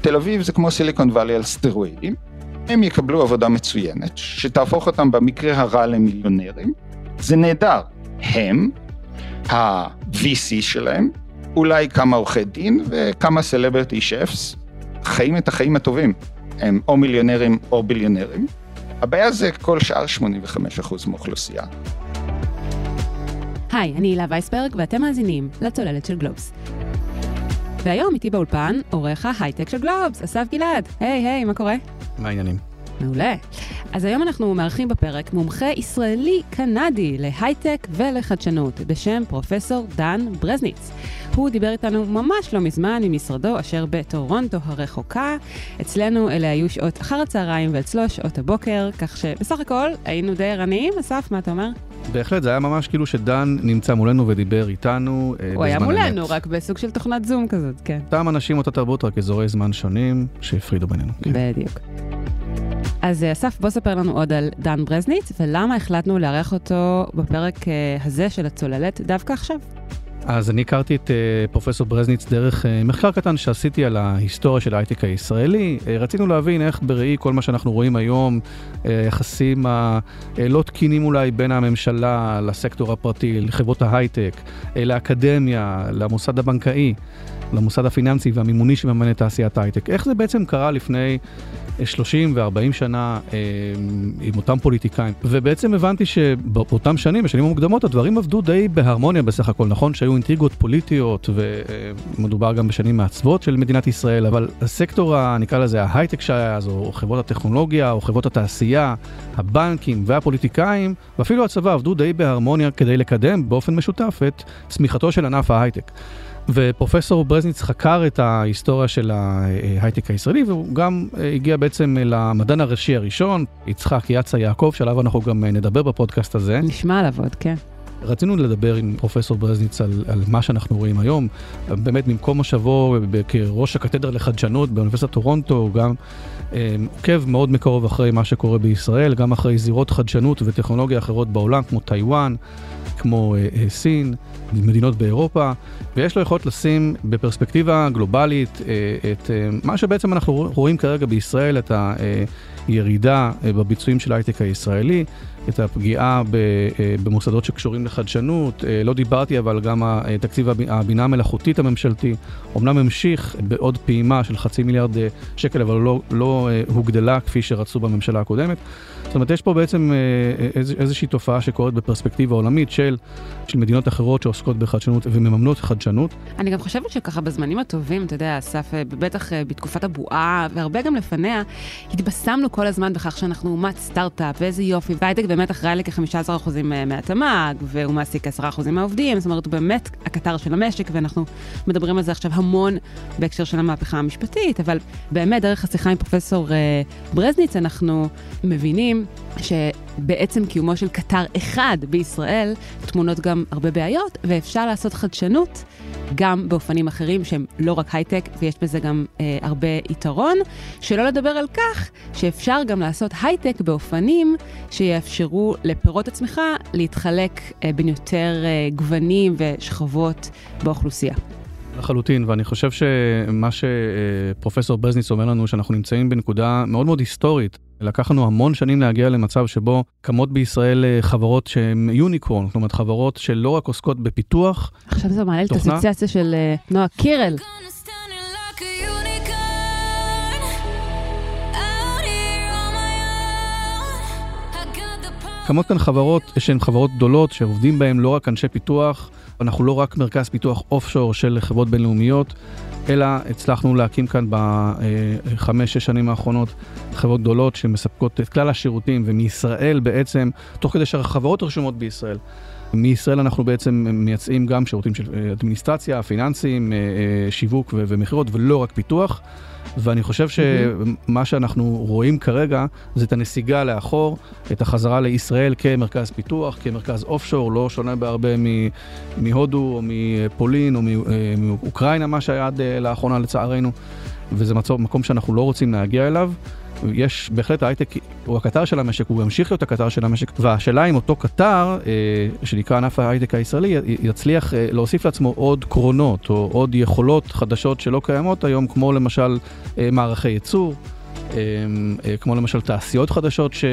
תל אביב זה כמו סיליקון וואלי על סטרואידים, הם יקבלו עבודה מצוינת, שתהפוך אותם במקרה הרע למיליונרים, זה נהדר, הם, ה-VC שלהם, אולי כמה עורכי דין וכמה סלבריטי שפס, חיים את החיים הטובים, הם או מיליונרים או ביליונרים. הבעיה זה כל שאר 85% מאוכלוסייה. היי, אני הילה וייסברג ואתם מאזינים לצוללת של גלובס. והיום איתי באולפן עורך ההייטק של גלובס, אסף גלעד. היי, היי, מה קורה? מה העניינים? מעולה. אז היום אנחנו מארחים בפרק מומחה ישראלי-קנדי להייטק ולחדשנות בשם פרופסור דן ברזניץ. הוא דיבר איתנו ממש לא מזמן ממשרדו אשר בטורונטו הרחוקה. אצלנו אלה היו שעות אחר הצהריים ואצלו שעות הבוקר, כך שבסך הכל היינו די ערניים. אסף, מה אתה אומר? בהחלט, זה היה ממש כאילו שדן נמצא מולנו ודיבר איתנו אה, הוא היה מולנו, רק בסוג של תוכנת זום כזאת, כן. אותם אנשים, אותה תרבות, רק אזורי זמן שונים שהפרידו בינינו. כן. בדיוק. אז אה, אסף, בוא ספר לנו עוד על דן ברזניץ, ולמה החלטנו לארח אותו בפרק אה, הזה של הצוללת דווקא עכשיו. אז אני הכרתי את uh, פרופסור ברזניץ דרך uh, מחקר קטן שעשיתי על ההיסטוריה של ההייטק הישראלי. Uh, רצינו להבין איך בראי כל מה שאנחנו רואים היום, היחסים הלא תקינים אולי בין הממשלה לסקטור הפרטי, לחברות ההייטק, לאקדמיה, למוסד הבנקאי, למוסד הפיננסי והמימוני שמממן את תעשיית ההייטק. איך זה בעצם קרה לפני 30 ו-40 שנה אה, עם אותם פוליטיקאים. ובעצם הבנתי שבאותם שנים, בשנים המוקדמות, הדברים עבדו די בהרמוניה בסך הכל. נכון שהיו אינטריגות פוליטיות, ומדובר גם בשנים מעצבות של מדינת ישראל, אבל הסקטור, נקרא לזה ההייטק שהיה אז, או חברות הטכנולוגיה, או חברות התעשייה, הבנקים והפוליטיקאים, ואפילו הצבא עבדו די בהרמוניה כדי לקדם באופן משותף את צמיחתו של ענף ההייטק. ופרופסור ברזניץ חקר את ההיסטוריה של ההייטק הישראלי, והוא גם אה, הגיע בעצם למדען הראשי הראשון, יצחק יצא יעקב, שעליו אנחנו גם אה, נדבר בפודקאסט הזה. נשמע עליו עוד, כן. רצינו לדבר עם פרופסור ברזניץ על, על מה שאנחנו רואים היום. באמת, ממקום מושבו כראש הקתדרה לחדשנות באוניברסיטת טורונטו, הוא גם אה, עוקב מאוד מקרוב אחרי מה שקורה בישראל, גם אחרי זירות חדשנות וטכנולוגיה אחרות בעולם, כמו טיוואן, כמו אה, אה, סין, מדינות באירופה, ויש לו יכולת לשים בפרספקטיבה גלובלית אה, את אה, מה שבעצם אנחנו רואים כרגע בישראל, את הירידה אה, בביצועים של ההייטק הישראלי. את הפגיעה אה, במוסדות שקשורים לחדשנות. אה, לא דיברתי, אבל גם תקציב הבינה המלאכותית הממשלתי אומנם המשיך בעוד פעימה של חצי מיליארד אה, שקל, אבל לא, לא הוגדלה כפי שרצו בממשלה הקודמת. זאת אומרת, יש פה בעצם איז, איזושהי תופעה שקורית בפרספקטיבה עולמית של, של מדינות אחרות שעוסקות בחדשנות ומממנות חדשנות. אני גם חושבת שככה בזמנים הטובים, אתה יודע, אסף, בטח בתקופת הבועה, והרבה גם לפניה, התבשמנו כל הזמן בכך שאנחנו אומת סטארט-אפ, ואיזה יופי, והייטק באמת אחראי לכ-15% מהתמ"ג, והוא מעסיק 10% מהעובדים, זאת אומרת, הוא באמת הקטר של המשק, ואנחנו מדברים על זה עכשיו המון בהקשר של המהפכה המשפטית, אבל באמת, דרך השיחה עם פרופסור אה, ברזניץ, אנחנו מבינים שבעצם קיומו של קטר אחד בישראל, תמונות גם הרבה בעיות, ואפשר לעשות חדשנות. גם באופנים אחרים שהם לא רק הייטק, ויש בזה גם אה, הרבה יתרון. שלא לדבר על כך שאפשר גם לעשות הייטק באופנים שיאפשרו לפירות הצמיחה להתחלק אה, בין יותר אה, גוונים ושכבות באוכלוסייה. לחלוטין, ואני חושב שמה שפרופסור ברזניץ אומר לנו, שאנחנו נמצאים בנקודה מאוד מאוד היסטורית. לקח לנו המון שנים להגיע למצב שבו קמות בישראל אה, חברות שהן יוניקורן, זאת אומרת חברות שלא רק עוסקות בפיתוח, עכשיו זה מעלה לי את האסוציאציה של אה, נועה קירל. קמות כאן חברות שהן חברות גדולות, שעובדים בהן לא רק אנשי פיתוח, אנחנו לא רק מרכז פיתוח אוף שור של חברות בינלאומיות, אלא הצלחנו להקים כאן בחמש-שש שנים האחרונות חברות גדולות שמספקות את כלל השירותים, ומישראל בעצם, תוך כדי שהחברות רשומות בישראל. מישראל אנחנו בעצם מייצאים גם שירותים של אדמיניסטרציה, פיננסים, אה, אה, שיווק ומכירות, ולא רק פיתוח. ואני חושב שמה שאנחנו רואים כרגע זה את הנסיגה לאחור, את החזרה לישראל כמרכז פיתוח, כמרכז אוף שור, לא שונה בהרבה מהודו או מפולין או אה, מאוקראינה, מה שהיה עד לאחרונה לצערנו, וזה מקום שאנחנו לא רוצים להגיע אליו. יש בהחלט ההייטק הוא הקטר של המשק, הוא ימשיך להיות הקטר של המשק, והשאלה אם אותו קטר, אה, שנקרא ענף ההייטק הישראלי, יצליח אה, להוסיף לעצמו עוד קרונות או עוד יכולות חדשות שלא קיימות היום, כמו למשל אה, מערכי ייצור. כמו למשל תעשיות חדשות ש...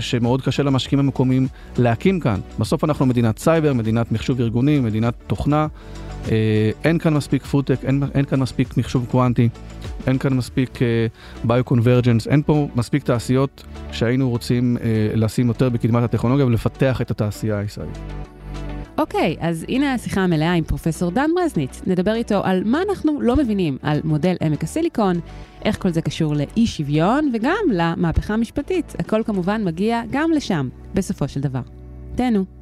שמאוד קשה למשקיעים המקומיים להקים כאן. בסוף אנחנו מדינת סייבר, מדינת מחשוב ארגוני, מדינת תוכנה. אין כאן מספיק פודטק, אין, אין כאן מספיק מחשוב קוונטי. אין כאן מספיק ביו-convergence, אה, אין פה מספיק תעשיות שהיינו רוצים אה, לשים יותר בקדמת הטכנולוגיה ולפתח את התעשייה הישראלית. אוקיי, אוקיי, אז הנה השיחה המלאה עם פרופסור דן ברזניץ. נדבר איתו על מה אנחנו לא מבינים על מודל עמק הסיליקון, איך כל זה קשור לאי שוויון וגם למהפכה המשפטית. הכל כמובן מגיע גם לשם, בסופו של דבר. תהנו.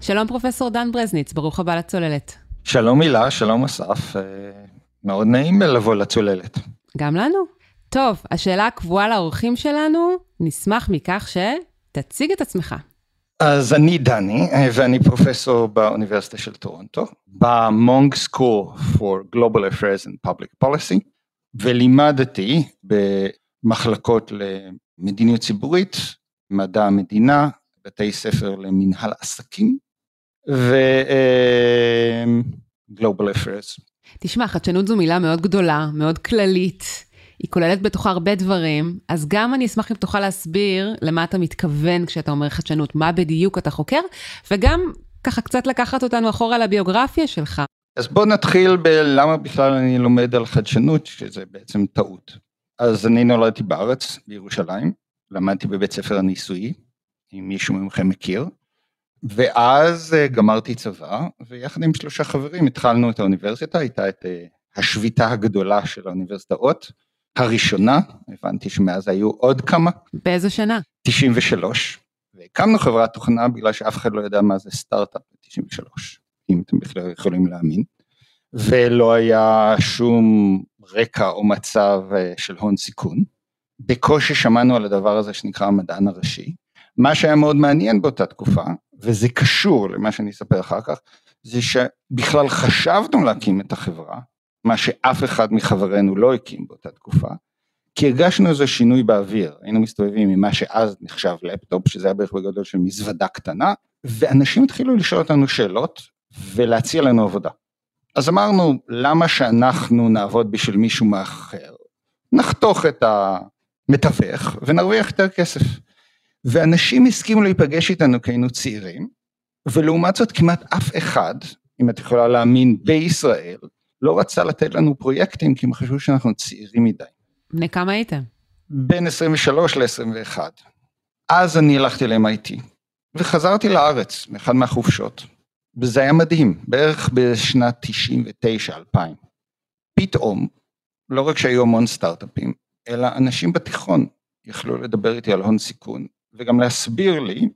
שלום פרופסור דן ברזניץ, ברוך הבא לצוללת. שלום הילה, שלום אסף. אה, מאוד נעים לבוא לצוללת. גם לנו. טוב, השאלה הקבועה לאורחים שלנו, נשמח מכך שתציג את עצמך. אז אני דני, ואני פרופסור באוניברסיטה של טורונטו, ב-Munk School for Global Affairs and Public Policy, ולימדתי במחלקות למדיניות ציבורית, מדע המדינה, בתי ספר למנהל עסקים, ו-Global אה, Affairs. תשמע, חדשנות זו מילה מאוד גדולה, מאוד כללית. היא כוללת בתוכה הרבה דברים, אז גם אני אשמח אם תוכל להסביר למה אתה מתכוון כשאתה אומר חדשנות, מה בדיוק אתה חוקר, וגם ככה קצת לקחת אותנו אחורה לביוגרפיה שלך. אז בוא נתחיל בלמה בכלל אני לומד על חדשנות, שזה בעצם טעות. אז אני נולדתי בארץ, בירושלים, למדתי בבית ספר הניסויי, אם מישהו מכם מכיר, ואז אה, גמרתי צבא, ויחד עם שלושה חברים התחלנו את האוניברסיטה, הייתה את אה, השביתה הגדולה של האוניברסיטאות, הראשונה, הבנתי שמאז היו עוד כמה. באיזה שנה? 93, והקמנו חברת תוכנה בגלל שאף אחד לא ידע מה זה סטארט-אפ ב-93, אם אתם בכלל יכולים להאמין, ולא היה שום רקע או מצב אה, של הון סיכון. בקושי שמענו על הדבר הזה שנקרא המדען הראשי. מה שהיה מאוד מעניין באותה תקופה, וזה קשור למה שאני אספר אחר כך, זה שבכלל חשבנו להקים את החברה, מה שאף אחד מחברינו לא הקים באותה תקופה, כי הרגשנו איזה שינוי באוויר, היינו מסתובבים עם מה שאז נחשב לפטופ, שזה היה בערך בגודל של מזוודה קטנה, ואנשים התחילו לשאול אותנו שאלות ולהציע לנו עבודה. אז אמרנו, למה שאנחנו נעבוד בשביל מישהו מאחר? נחתוך את המתווך ונרוויח יותר כסף. ואנשים הסכימו להיפגש איתנו כי היינו צעירים, ולעומת זאת כמעט אף אחד, אם את יכולה להאמין, בישראל, לא רצה לתת לנו פרויקטים כי הם חשבו שאנחנו צעירים מדי. בני כמה הייתם? בין 23 ל-21. אז אני הלכתי ל-MIT, וחזרתי לארץ מאחד מהחופשות, וזה היה מדהים, בערך בשנת 99-2000. פתאום, לא רק שהיו המון סטארט-אפים, אלא אנשים בתיכון יכלו לדבר איתי על הון סיכון, וגם להסביר לי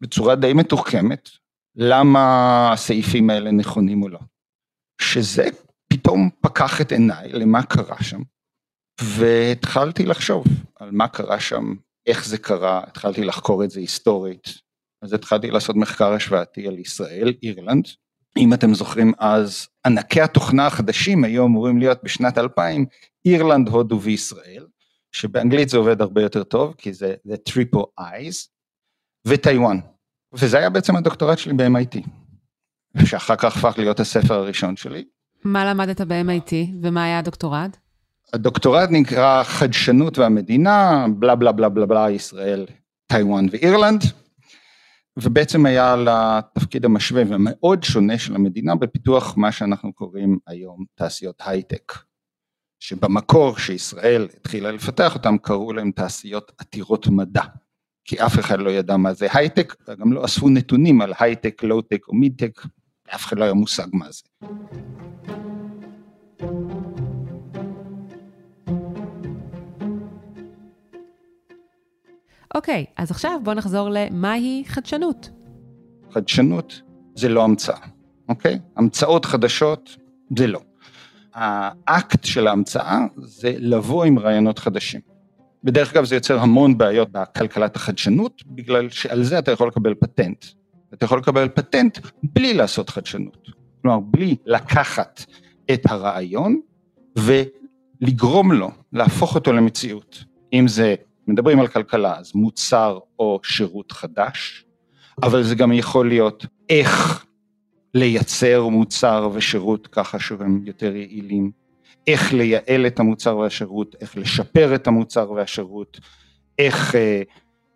בצורה די מתוחכמת למה הסעיפים האלה נכונים או לא. שזה פתאום פקח את עיניי למה קרה שם, והתחלתי לחשוב על מה קרה שם, איך זה קרה, התחלתי לחקור את זה היסטורית, אז התחלתי לעשות מחקר השוואתי על ישראל, אירלנד, אם אתם זוכרים אז ענקי התוכנה החדשים היו אמורים להיות בשנת 2000 אירלנד, הודו וישראל, שבאנגלית זה עובד הרבה יותר טוב כי זה, זה triple eyes, וטיוואן, וזה היה בעצם הדוקטורט שלי ב-MIT, שאחר כך הפך להיות הספר הראשון שלי. מה למדת ב-MIT ומה היה הדוקטורט? הדוקטורט נקרא חדשנות והמדינה, בלה בלה בלה בלה בלה ישראל, טיוואן ואירלנד, ובעצם היה לתפקיד המשווה והמאוד שונה של המדינה בפיתוח מה שאנחנו קוראים היום תעשיות הייטק. שבמקור שישראל התחילה לפתח אותם קראו להם תעשיות עתירות מדע. כי אף אחד לא ידע מה זה הייטק, וגם לא אספו נתונים על הייטק, לואו-טק או mid-tech, לאף אחד לא היה מושג מה זה. אוקיי, okay, אז עכשיו בוא נחזור למהי חדשנות. חדשנות זה לא המצאה, אוקיי? Okay? המצאות חדשות זה לא. האקט של ההמצאה זה לבוא עם רעיונות חדשים. בדרך כלל זה יוצר המון בעיות בכלכלת החדשנות, בגלל שעל זה אתה יכול לקבל פטנט. אתה יכול לקבל פטנט בלי לעשות חדשנות. כלומר, בלי לקחת את הרעיון לגרום לו, להפוך אותו למציאות. אם זה, מדברים על כלכלה, אז מוצר או שירות חדש, אבל זה גם יכול להיות איך לייצר מוצר ושירות ככה שהם יותר יעילים, איך לייעל את המוצר והשירות, איך לשפר את המוצר והשירות, איך אה,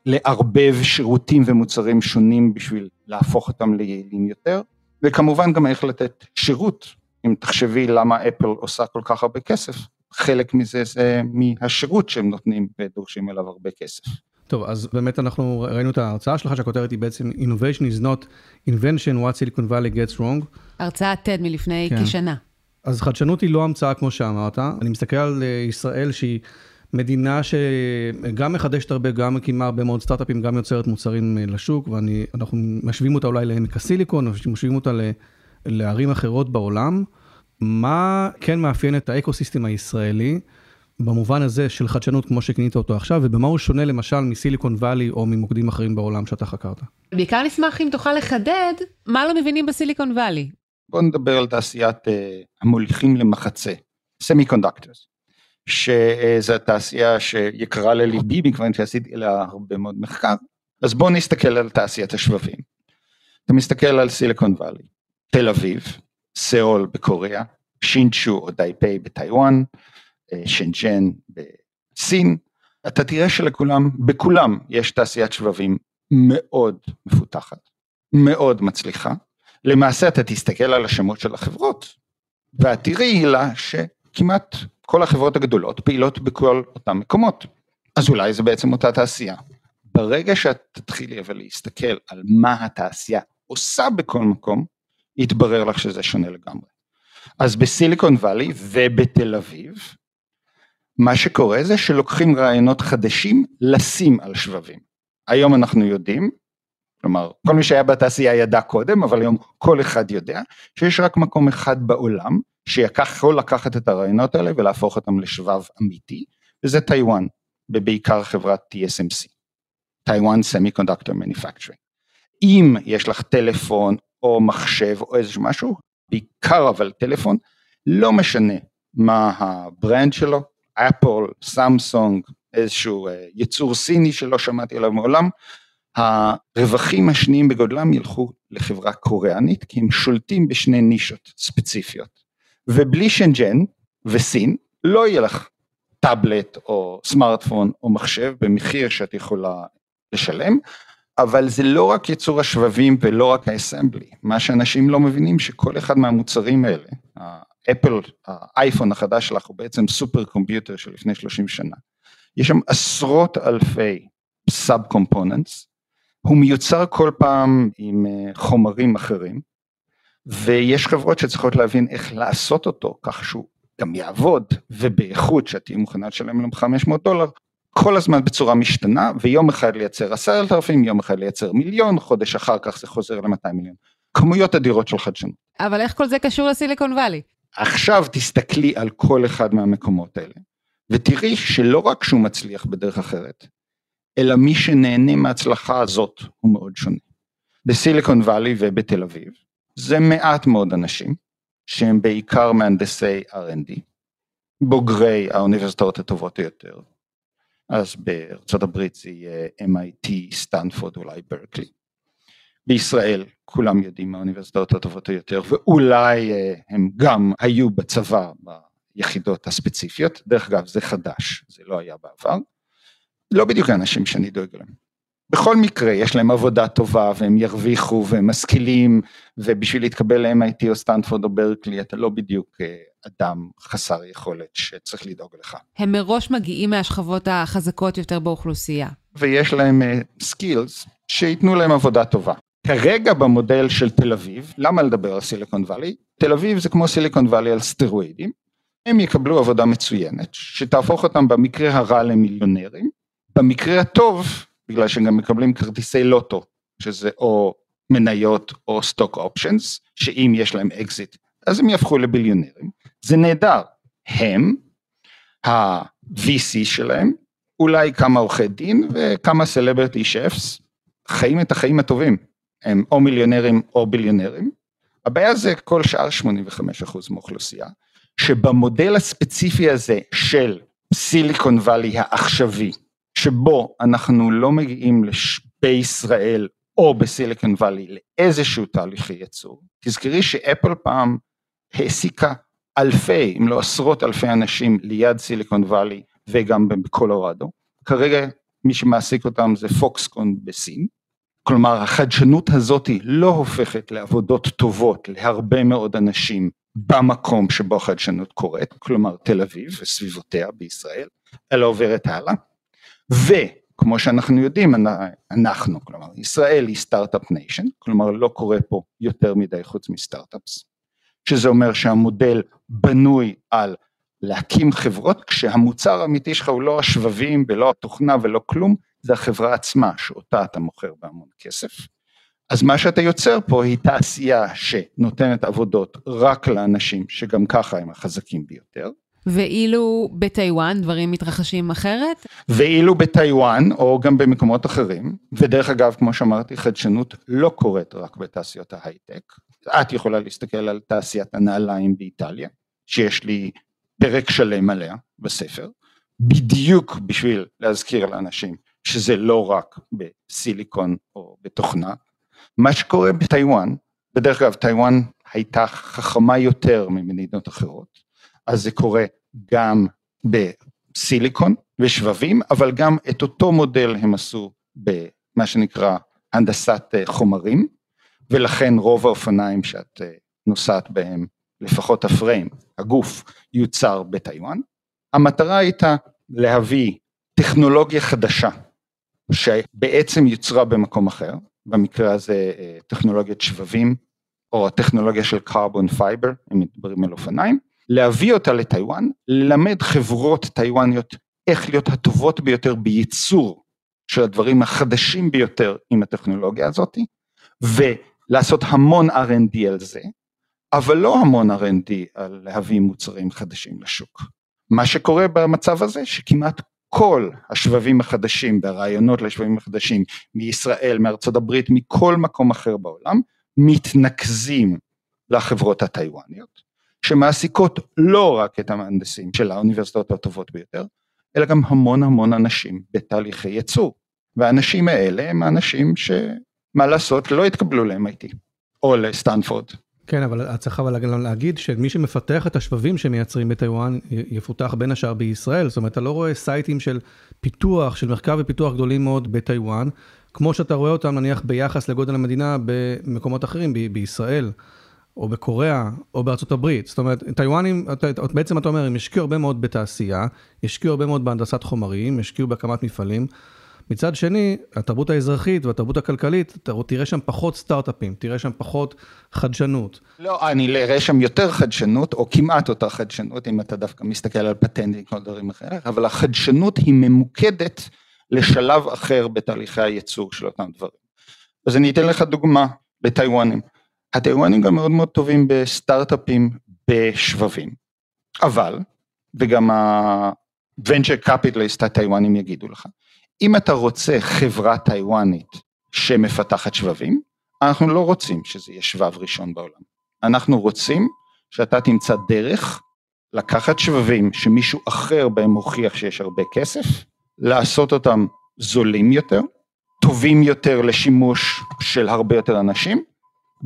לערבב שירותים ומוצרים שונים בשביל להפוך אותם ליעילים יותר, וכמובן גם איך לתת שירות, אם תחשבי למה אפל עושה כל כך הרבה כסף, חלק מזה זה מהשירות שהם נותנים ודורשים אליו הרבה כסף. טוב, אז באמת אנחנו ראינו את ההרצאה שלך שהכותרת היא בעצם Innovation is not invention what Silicon Valley gets wrong. הרצאת TED מלפני כן. כשנה. אז חדשנות היא לא המצאה כמו שאמרת, אני מסתכל על אה, ישראל שהיא מדינה שגם מחדשת הרבה, גם מקימה הרבה מאוד סטארט-אפים, גם יוצרת מוצרים אה, לשוק, ואנחנו משווים אותה אולי לעמק הסיליקון, או משווים אותה לערים אחרות בעולם. מה כן מאפיין את האקו-סיסטם הישראלי? במובן הזה של חדשנות כמו שכינית אותו עכשיו, ובמה הוא שונה למשל מסיליקון וואלי או ממוקדים אחרים בעולם שאתה חקרת? בעיקר נשמח אם תוכל לחדד מה לא מבינים בסיליקון וואלי. בוא נדבר על תעשיית uh, המוליכים למחצה, semiconductors, שזו תעשייה שיקרה לליבי מכיוון שעשיתי לה הרבה מאוד מחקר, אז בוא נסתכל על תעשיית השבבים. אתה מסתכל על סיליקון וואלי, תל אביב, סיאול בקוריאה, שינצ'ו או טייפיי בטיוואן, שנז'ן בסין, אתה תראה שלכולם, בכולם יש תעשיית שבבים מאוד מפותחת, מאוד מצליחה. למעשה אתה תסתכל על השמות של החברות, ואת תראי לה שכמעט כל החברות הגדולות פעילות בכל אותם מקומות. אז אולי זה בעצם אותה תעשייה. ברגע שאת תתחילי אבל להסתכל על מה התעשייה עושה בכל מקום, יתברר לך שזה שונה לגמרי. אז בסיליקון וואלי ובתל אביב, מה שקורה זה שלוקחים רעיונות חדשים לשים על שבבים. היום אנחנו יודעים, כלומר כל מי שהיה בתעשייה ידע קודם, אבל היום כל אחד יודע שיש רק מקום אחד בעולם שיכול לקחת את הרעיונות האלה ולהפוך אותם לשבב אמיתי, וזה טיוואן, ובעיקר חברת TSMC, Taiwan Semiconductor Manufacturing. אם יש לך טלפון או מחשב או איזשהו משהו, בעיקר אבל טלפון, לא משנה מה ה brand שלו, אפל, סמסונג, איזשהו אה, יצור סיני שלא שמעתי עליו מעולם, הרווחים השניים בגודלם ילכו לחברה קוריאנית כי הם שולטים בשני נישות ספציפיות. ובלי שנג'ן וסין לא יהיה לך טאבלט או סמארטפון או מחשב במחיר שאת יכולה לשלם, אבל זה לא רק ייצור השבבים ולא רק האסמבלי, מה שאנשים לא מבינים שכל אחד מהמוצרים האלה, האפל, האייפון החדש שלך הוא בעצם super computer של לפני 30 שנה, יש שם עשרות אלפי sub components, הוא מיוצר כל פעם עם אה, חומרים אחרים, ויש חברות שצריכות להבין איך לעשות אותו כך שהוא גם יעבוד ובאיכות שאת תהיי מוכנה לשלם להם 500 דולר, כל הזמן בצורה משתנה ויום אחד לייצר עשרת אלפים, יום אחד לייצר מיליון, חודש אחר כך זה חוזר ל-200 מיליון. כמויות אדירות של חדשנות. אבל איך כל זה קשור לסיליקון וואלי? עכשיו תסתכלי על כל אחד מהמקומות האלה ותראי שלא רק שהוא מצליח בדרך אחרת, אלא מי שנהנה מההצלחה הזאת הוא מאוד שונה. בסיליקון וואלי ובתל אביב זה מעט מאוד אנשים שהם בעיקר מהנדסי R&D, בוגרי האוניברסיטאות הטובות היותר, אז בארצות הברית זה יהיה MIT, סטנפורד, אולי ברקלי. בישראל כולם יודעים מהאוניברסיטאות הטובות היותר ואולי אה, הם גם היו בצבא ביחידות הספציפיות, דרך אגב זה חדש, זה לא היה בעבר, לא בדיוק האנשים שאני דואג להם. בכל מקרה יש להם עבודה טובה והם ירוויחו והם משכילים ובשביל להתקבל ל-MIT או סטנפורד או ברקלי אתה לא בדיוק אה, אדם חסר יכולת שצריך לדאוג לך. הם מראש מגיעים מהשכבות החזקות יותר באוכלוסייה. ויש להם skills אה, שייתנו להם עבודה טובה. כרגע במודל של תל אביב, למה לדבר על סיליקון וואלי? תל אביב זה כמו סיליקון וואלי על סטרואידים, הם יקבלו עבודה מצוינת שתהפוך אותם במקרה הרע למיליונרים, במקרה הטוב בגלל שהם גם מקבלים כרטיסי לוטו, שזה או מניות או stock options, שאם יש להם אקזיט אז הם יהפכו לביליונרים, זה נהדר, הם, ה-VC שלהם, אולי כמה עורכי דין וכמה סלבריטי שפס, חיים את החיים הטובים, הם או מיליונרים או ביליונרים, הבעיה זה כל שאר 85% מאוכלוסייה, שבמודל הספציפי הזה של סיליקון וואלי העכשווי, שבו אנחנו לא מגיעים לש... בישראל או בסיליקון וואלי לאיזשהו תהליכי ייצור, תזכרי שאפל פעם העסיקה אלפי, אם לא עשרות אלפי אנשים ליד סיליקון וואלי וגם בקולורדו, כרגע מי שמעסיק אותם זה פוקסקון בסין, כלומר החדשנות הזאת לא הופכת לעבודות טובות להרבה מאוד אנשים במקום שבו החדשנות קורית, כלומר תל אביב וסביבותיה בישראל, אלא עוברת הלאה, וכמו שאנחנו יודעים, אנחנו, כלומר ישראל היא start-up nation, כלומר לא קורה פה יותר מדי חוץ מסטארט-אפס, שזה אומר שהמודל בנוי על להקים חברות כשהמוצר האמיתי שלך הוא לא השבבים ולא התוכנה ולא כלום, זה החברה עצמה שאותה אתה מוכר בהמון כסף. אז מה שאתה יוצר פה היא תעשייה שנותנת עבודות רק לאנשים שגם ככה הם החזקים ביותר. ואילו בטיוואן דברים מתרחשים אחרת? ואילו בטיוואן או גם במקומות אחרים, ודרך אגב כמו שאמרתי חדשנות לא קורית רק בתעשיות ההייטק, את יכולה להסתכל על תעשיית הנעליים באיטליה, שיש לי פרק שלם עליה בספר, בדיוק בשביל להזכיר לאנשים שזה לא רק בסיליקון או בתוכנה. מה שקורה בטיוואן, בדרך אגב טיוואן הייתה חכמה יותר ממדינות אחרות, אז זה קורה גם בסיליקון ושבבים, אבל גם את אותו מודל הם עשו במה שנקרא הנדסת אה, חומרים, ולכן רוב האופניים שאת אה, נוסעת בהם, לפחות הפריים, הגוף, יוצר בטיוואן. המטרה הייתה להביא טכנולוגיה חדשה שבעצם יוצרה במקום אחר, במקרה הזה אה, טכנולוגיית שבבים או הטכנולוגיה של carbon fiber, אם מדברים על אופניים, להביא אותה לטיוואן, ללמד חברות טיוואניות איך להיות הטובות ביותר בייצור של הדברים החדשים ביותר עם הטכנולוגיה הזאת, ולעשות המון R&D על זה, אבל לא המון R&D על להביא מוצרים חדשים לשוק. מה שקורה במצב הזה שכמעט כל השבבים החדשים והרעיונות לשבבים החדשים מישראל, מארצות הברית, מכל מקום אחר בעולם, מתנקזים לחברות הטיוואניות, שמעסיקות לא רק את המהנדסים של האוניברסיטאות הטובות ביותר, אלא גם המון המון אנשים בתהליכי ייצור. והאנשים האלה הם האנשים שמה לעשות לא התקבלו ל-MIT או לסטנפורד כן, אבל את צריכה להגיד שמי שמפתח את השבבים שמייצרים בטיוואן יפותח בין השאר בישראל, זאת אומרת, אתה לא רואה סייטים של פיתוח, של מחקר ופיתוח גדולים מאוד בטיוואן, כמו שאתה רואה אותם נניח ביחס לגודל המדינה במקומות אחרים, ב- בישראל, או בקוריאה, או בארצות הברית. זאת אומרת, טיוואנים, בעצם אתה אומר, הם השקיעו הרבה מאוד בתעשייה, השקיעו הרבה מאוד בהנדסת חומרים, השקיעו בהקמת מפעלים. מצד שני, התרבות האזרחית והתרבות הכלכלית, תראה שם פחות סטארט-אפים, תראה שם פחות חדשנות. לא, אני אראה שם יותר חדשנות, או כמעט אותה חדשנות, אם אתה דווקא מסתכל על פטנטים או דברים אחרים, אבל החדשנות היא ממוקדת לשלב אחר בתהליכי הייצור של אותם דברים. אז אני אתן לך דוגמה לטיוואנים. הטיוואנים גם מאוד מאוד טובים בסטארט-אפים בשבבים, אבל, וגם ה-venture capitalist הטיוואנים יגידו לך, אם אתה רוצה חברה טיוואנית שמפתחת שבבים, אנחנו לא רוצים שזה יהיה שבב ראשון בעולם. אנחנו רוצים שאתה תמצא דרך לקחת שבבים שמישהו אחר בהם מוכיח שיש הרבה כסף, לעשות אותם זולים יותר, טובים יותר לשימוש של הרבה יותר אנשים,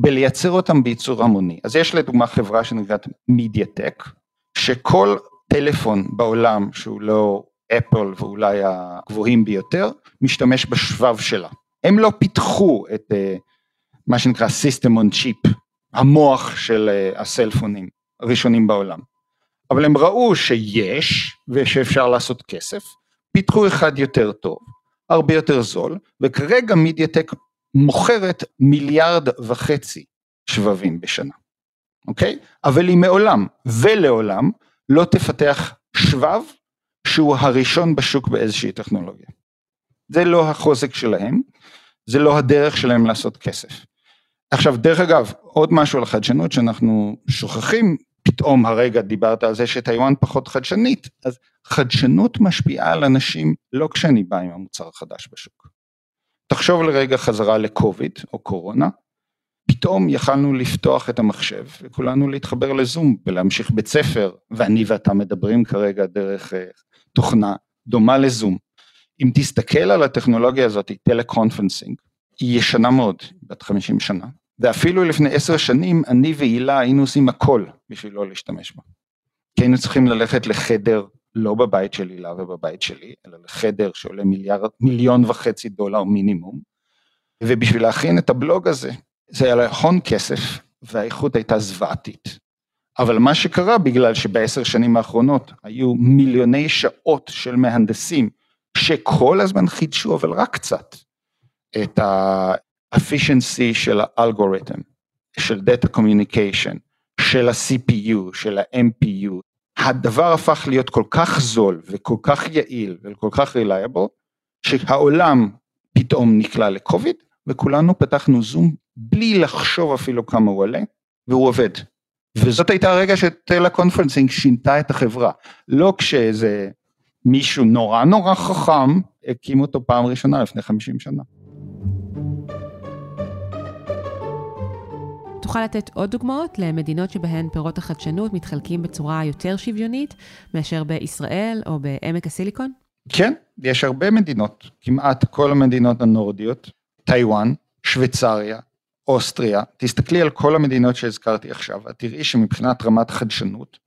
ולייצר אותם בייצור המוני. אז יש לדוגמה חברה שנקראת מידיאטק, שכל טלפון בעולם שהוא לא אפל ואולי הגבוהים ביותר, משתמש בשבב שלה. הם לא פיתחו את uh, מה שנקרא System on Chip, המוח של uh, הסלפונים הראשונים בעולם. אבל הם ראו שיש ושאפשר לעשות כסף, פיתחו אחד יותר טוב, הרבה יותר זול, וכרגע מידיאטק מוכרת מיליארד וחצי שבבים בשנה, אוקיי? אבל היא מעולם ולעולם לא תפתח שבב שהוא הראשון בשוק באיזושהי טכנולוגיה. זה לא החוזק שלהם, זה לא הדרך שלהם לעשות כסף. עכשיו דרך אגב עוד משהו על החדשנות שאנחנו שוכחים פתאום הרגע דיברת על זה שטיואן פחות חדשנית אז חדשנות משפיעה על אנשים לא כשאני בא עם המוצר החדש בשוק. תחשוב לרגע חזרה לקוביד או קורונה פתאום יכלנו לפתוח את המחשב וכולנו להתחבר לזום ולהמשיך בית ספר ואני ואתה מדברים כרגע דרך אה, תוכנה דומה לזום. אם תסתכל על הטכנולוגיה הזאת, teleconferencing, היא ישנה מאוד, בת 50 שנה, ואפילו לפני עשר שנים אני והילה היינו עושים הכל בשביל לא להשתמש בה. כי היינו צריכים ללכת לחדר, לא בבית של הילה ובבית שלי, אלא לחדר שעולה מיליארד, מיליון וחצי דולר מינימום, ובשביל להכין את הבלוג הזה, זה היה הון כסף והאיכות הייתה זוועתית. אבל מה שקרה בגלל שבעשר שנים האחרונות היו מיליוני שעות של מהנדסים שכל הזמן חידשו אבל רק קצת את ה-efficiency של האלגוריתם, של Data Communication, של ה-CPU, של ה-MPU, הדבר הפך להיות כל כך זול וכל כך יעיל וכל כך reliable, שהעולם פתאום נקלע לקוביד וכולנו פתחנו זום בלי לחשוב אפילו כמה הוא עולה, והוא עובד. וזאת הייתה הרגע שטלקונפרנסינג שינתה את החברה, לא כשאיזה מישהו נורא נורא חכם הקים אותו פעם ראשונה לפני 50 שנה. תוכל לתת עוד דוגמאות למדינות שבהן פירות החדשנות מתחלקים בצורה יותר שוויונית מאשר בישראל או בעמק הסיליקון? כן, יש הרבה מדינות, כמעט כל המדינות הנורדיות, טיוואן, שוויצריה, אוסטריה, תסתכלי על כל המדינות שהזכרתי עכשיו, את תראי שמבחינת רמת חדשנות,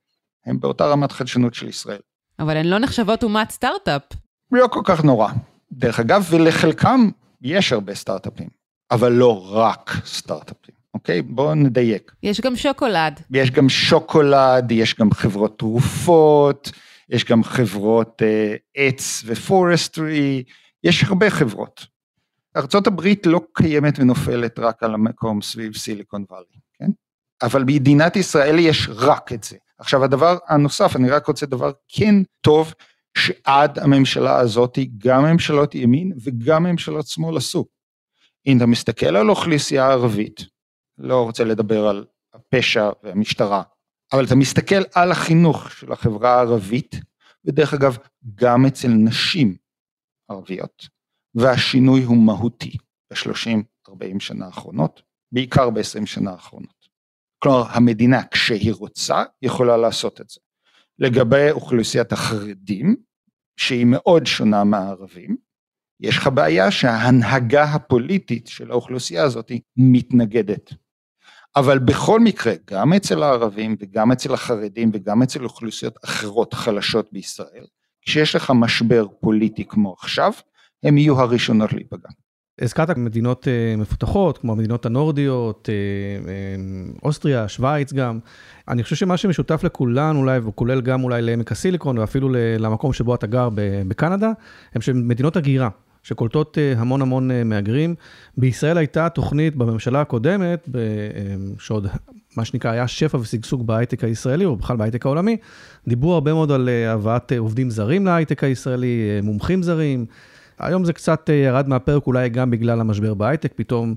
הן באותה רמת חדשנות של ישראל. אבל הן לא נחשבות אומת סטארט-אפ. לא כל כך נורא. דרך אגב, ולחלקם יש הרבה סטארט-אפים, אבל לא רק סטארט-אפים, אוקיי? בואו נדייק. יש גם שוקולד. יש גם שוקולד, יש גם חברות תרופות, יש גם חברות אה, עץ ופורסטרי, יש הרבה חברות. ארה"ב לא קיימת ונופלת רק על המקום סביב סיליקון וואלי, כן? אבל במדינת ישראל יש רק את זה. עכשיו הדבר הנוסף, אני רק רוצה דבר כן טוב, שעד הממשלה הזאת, גם ממשלות ימין וגם ממשלות שמאל עשו. אם אתה מסתכל על אוכלוסייה ערבית, לא רוצה לדבר על הפשע והמשטרה, אבל אתה מסתכל על החינוך של החברה הערבית, ודרך אגב, גם אצל נשים ערביות, והשינוי הוא מהותי ב-30-40 שנה האחרונות, בעיקר ב-20 שנה האחרונות. כלומר, המדינה כשהיא רוצה, יכולה לעשות את זה. לגבי אוכלוסיית החרדים, שהיא מאוד שונה מהערבים, יש לך בעיה שההנהגה הפוליטית של האוכלוסייה הזאת מתנגדת. אבל בכל מקרה, גם אצל הערבים וגם אצל החרדים וגם אצל אוכלוסיות אחרות חלשות בישראל, כשיש לך משבר פוליטי כמו עכשיו, הם יהיו הראשונות להיפגע. הזכרת מדינות אה, מפותחות, כמו המדינות הנורדיות, אה, אה, אוסטריה, שווייץ גם. אני חושב שמה שמשותף לכולן אולי, וכולל גם אולי לעמק הסיליקון, ואפילו למקום שבו אתה גר בקנדה, הם שמדינות הגירה. שקולטות המון המון מהגרים. בישראל הייתה תוכנית בממשלה הקודמת, שעוד מה שנקרא היה שפע ושגשוג בהייטק הישראלי, או בכלל בהייטק העולמי, דיברו הרבה מאוד על הבאת עובדים זרים להייטק הישראלי, מומחים זרים. היום זה קצת אה, ירד מהפרק אולי גם בגלל המשבר בהייטק, פתאום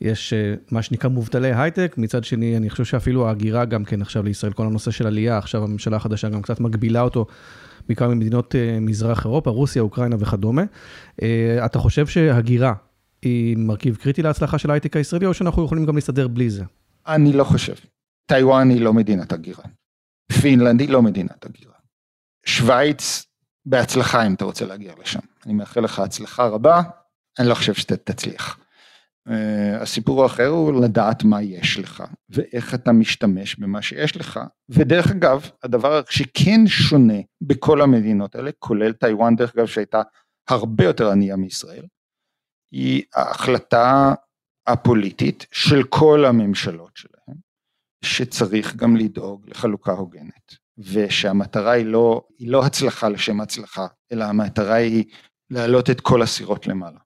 יש אה, מה שנקרא מובטלי הייטק, מצד שני אני חושב שאפילו ההגירה גם כן עכשיו לישראל, כל הנושא של עלייה, עכשיו הממשלה החדשה גם קצת מגבילה אותו. בעיקר ממדינות אה, מזרח אירופה, רוסיה, אוקראינה וכדומה. אתה חושב שהגירה היא מרכיב קריטי להצלחה של ההייטק הישראלי, או שאנחנו יכולים גם להסתדר בלי זה? אני לא חושב. טיוואן היא לא מדינת הגירה. פינלנד היא לא מדינת הגירה. שווייץ בהצלחה אם אתה רוצה להגיע לשם. אני מאחל לך הצלחה רבה, אני לא חושב שאתה תצליח. אה, הסיפור האחר הוא לדעת מה יש לך ואיך אתה משתמש במה שיש לך ודרך אגב הדבר שכן שונה בכל המדינות האלה כולל טיוואן דרך אגב שהייתה הרבה יותר ענייה מישראל היא ההחלטה הפוליטית של כל הממשלות שלהם שצריך גם לדאוג לחלוקה הוגנת ושהמטרה היא לא, היא לא הצלחה לשם הצלחה, אלא המטרה היא להעלות את כל הסירות למעלה.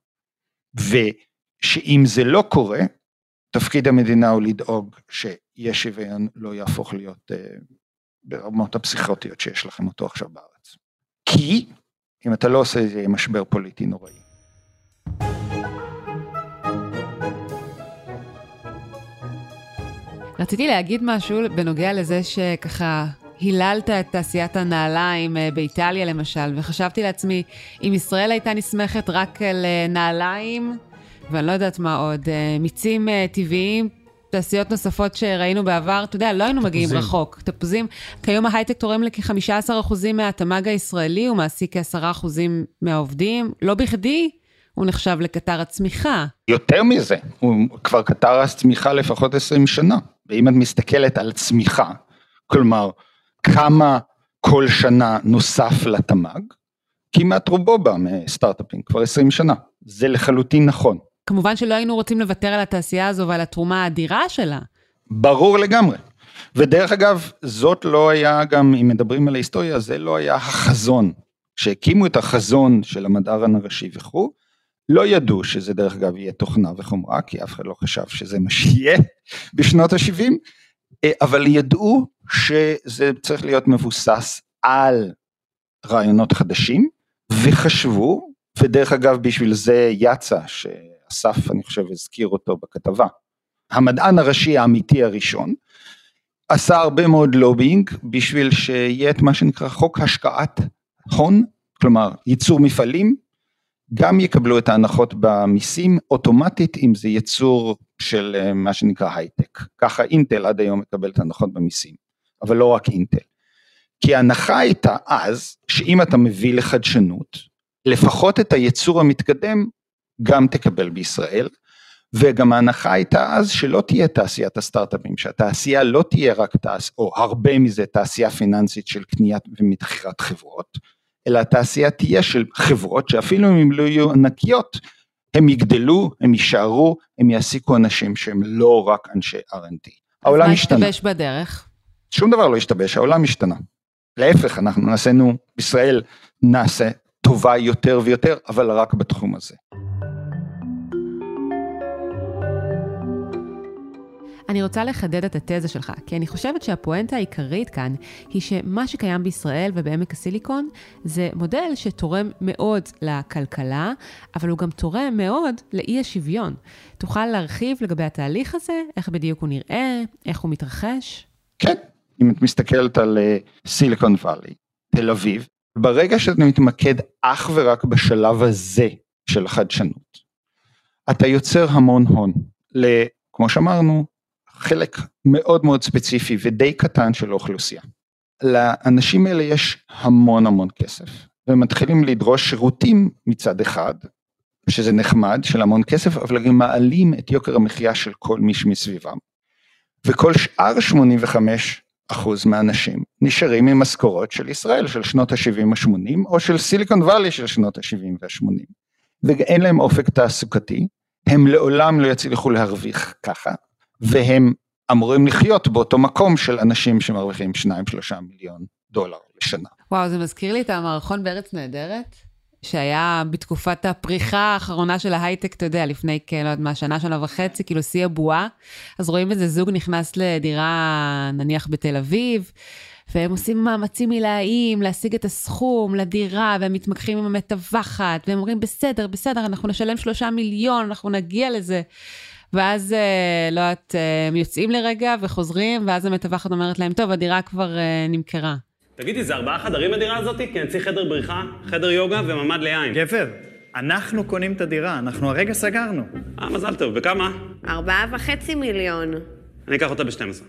ושאם זה לא קורה, תפקיד המדינה הוא לדאוג שיש שוויון לא יהפוך להיות uh, ברמות הפסיכוטיות שיש לכם אותו עכשיו בארץ. כי אם אתה לא עושה את זה, יהיה משבר פוליטי נוראי. רציתי להגיד משהו בנוגע לזה שככה היללת את תעשיית הנעליים אה, באיטליה למשל, וחשבתי לעצמי, אם ישראל הייתה נסמכת רק על אה, נעליים, ואני לא יודעת מה עוד, אה, מיצים טבעיים, תעשיות נוספות שראינו בעבר, אתה יודע, לא היינו מגיעים תפוזים. רחוק. תפוזים, כיום ההייטק תורם לכ-15% מהתמ"ג הישראלי, הוא מעסיק כ-10% מהעובדים. לא בכדי הוא נחשב לקטר הצמיחה. יותר מזה, הוא כבר קטר הצמיחה לפחות 20 שנה, ואם את מסתכלת על צמיחה, כלומר, כמה כל שנה נוסף לתמ"ג, כמעט רובו בא מסטארט-אפים, כבר 20 שנה, זה לחלוטין נכון. כמובן שלא היינו רוצים לוותר על התעשייה הזו ועל התרומה האדירה שלה. ברור לגמרי. ודרך אגב, זאת לא היה גם, אם מדברים על ההיסטוריה, זה לא היה החזון. כשהקימו את החזון של המדען הראשי וכו', לא ידעו שזה דרך אגב יהיה תוכנה וחומרה, כי אף אחד לא חשב שזה מה שיהיה בשנות ה-70, אבל ידעו שזה צריך להיות מבוסס על רעיונות חדשים, וחשבו, ודרך אגב בשביל זה יצא, שאסף אני חושב הזכיר אותו בכתבה, המדען הראשי האמיתי הראשון, עשה הרבה מאוד לובינג בשביל שיהיה את מה שנקרא חוק השקעת הון, כלומר ייצור מפעלים, גם יקבלו את ההנחות במיסים אוטומטית אם זה ייצור של אה, מה שנקרא הייטק. ככה אינטל עד היום מקבל את ההנחות במיסים, אבל לא רק אינטל. כי ההנחה הייתה אז, שאם אתה מביא לחדשנות, לפחות את הייצור המתקדם גם תקבל בישראל, וגם ההנחה הייתה אז שלא תהיה תעשיית הסטארט-אפים, שהתעשייה לא תהיה רק תעשייה, או הרבה מזה תעשייה פיננסית של קניית ומכירת חברות, אלא התעשייה תהיה של חברות שאפילו אם הם לא יהיו ענקיות, הם יגדלו, הם יישארו, הם יעסיקו אנשים שהם לא רק אנשי R&D. העולם מה השתנה. השתבש בדרך? שום דבר לא השתבש, העולם השתנה. להפך, אנחנו נעשינו, בישראל נעשה טובה יותר ויותר, אבל רק בתחום הזה. אני רוצה לחדד את התזה שלך, כי אני חושבת שהפואנטה העיקרית כאן היא שמה שקיים בישראל ובעמק הסיליקון זה מודל שתורם מאוד לכלכלה, אבל הוא גם תורם מאוד לאי השוויון. תוכל להרחיב לגבי התהליך הזה, איך בדיוק הוא נראה, איך הוא מתרחש? כן, אם את מסתכלת על סיליקון וואלי, תל אביב, ברגע שאתה מתמקד אך ורק בשלב הזה של החדשנות, אתה יוצר המון הון, כמו שאמרנו, חלק מאוד מאוד ספציפי ודי קטן של האוכלוסייה. לאנשים האלה יש המון המון כסף, והם מתחילים לדרוש שירותים מצד אחד, שזה נחמד, של המון כסף, אבל גם מעלים את יוקר המחיה של כל מי שמסביבם. וכל שאר 85 אחוז מהאנשים נשארים עם משכורות של ישראל של שנות ה-70 ה-80 או של סיליקון וואלי של שנות ה-70 וה-80 ואין להם אופק תעסוקתי, הם לעולם לא יצליחו להרוויח ככה והם אמורים לחיות באותו מקום של אנשים שמרוויחים 2-3 מיליון דולר לשנה. וואו, זה מזכיר לי את המערכון בארץ נהדרת, שהיה בתקופת הפריחה האחרונה של ההייטק, אתה יודע, לפני, יודעת מה, שנה, שנה וחצי, כאילו שיא הבועה. אז רואים איזה זוג נכנס לדירה, נניח בתל אביב, והם עושים מאמצים עילאיים להשיג את הסכום לדירה, והם מתמקחים עם המתווכת, והם אומרים, בסדר, בסדר, אנחנו נשלם שלושה מיליון, אנחנו נגיע לזה. ואז, אה, לא יודעת, אה, הם יוצאים לרגע וחוזרים, ואז המתווכת אומרת להם, טוב, הדירה כבר אה, נמכרה. תגידי, זה ארבעה חדרים הדירה הזאת? כי אני צריך חדר בריחה, חדר יוגה וממ"ד ליין. גבר, אנחנו קונים את הדירה, אנחנו הרגע סגרנו. אה, מזל טוב. בכמה? ארבעה וחצי מיליון. אני אקח אותה ב-12.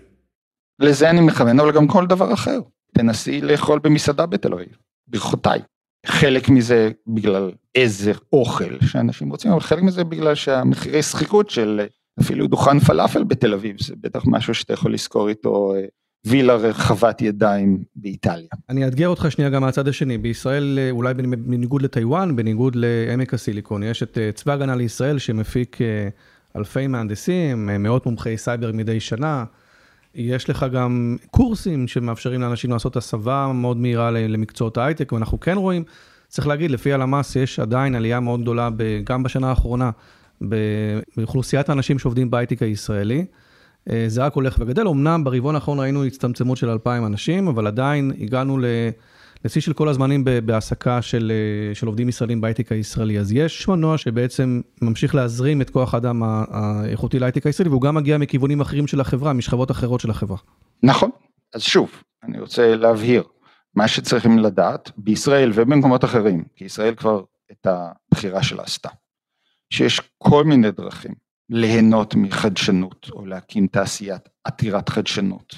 לזה אני מכוון, אבל גם כל דבר אחר. תנסי לאכול במסעדה בתל אביב, ברכותיי. חלק מזה בגלל איזה אוכל שאנשים רוצים, אבל חלק מזה בגלל שהמחירי שכירות של אפילו דוכן פלאפל בתל אביב, זה בטח משהו שאתה יכול לשכור איתו אה, וילה רחבת ידיים באיטליה. אני אאתגר אותך שנייה גם מהצד השני, בישראל אה, אולי בניגוד לטיוואן, בניגוד לעמק הסיליקון, יש את אה, צבא הגנה לישראל שמפיק אלפי מהנדסים, מאות מומחי סייבר מדי שנה. יש לך גם קורסים שמאפשרים לאנשים לעשות הסבה מאוד מהירה למקצועות ההייטק, ואנחנו כן רואים, צריך להגיד, לפי הלמ"ס יש עדיין עלייה מאוד גדולה, גם בשנה האחרונה, באוכלוסיית האנשים שעובדים בהייטק הישראלי. זה רק הולך וגדל, אמנם ברבעון האחרון ראינו הצטמצמות של 2,000 אנשים, אבל עדיין הגענו לשיא של כל הזמנים בהעסקה של, של עובדים ישראלים בהייטק הישראלי. אז יש מנוע שבעצם ממשיך להזרים את כוח האדם האיכותי להייטק הישראלי, והוא גם מגיע מכיוונים אחרים של החברה, משכבות אחרות של החברה. נכון, אז שוב, אני רוצה להבהיר, מה שצריכים לדעת, בישראל ובמקומות אחרים, כי ישראל כבר את הבחירה שלה עשתה, שיש כל מיני דרכים ליהנות מחדשנות או להקים תעשיית עתירת חדשנות.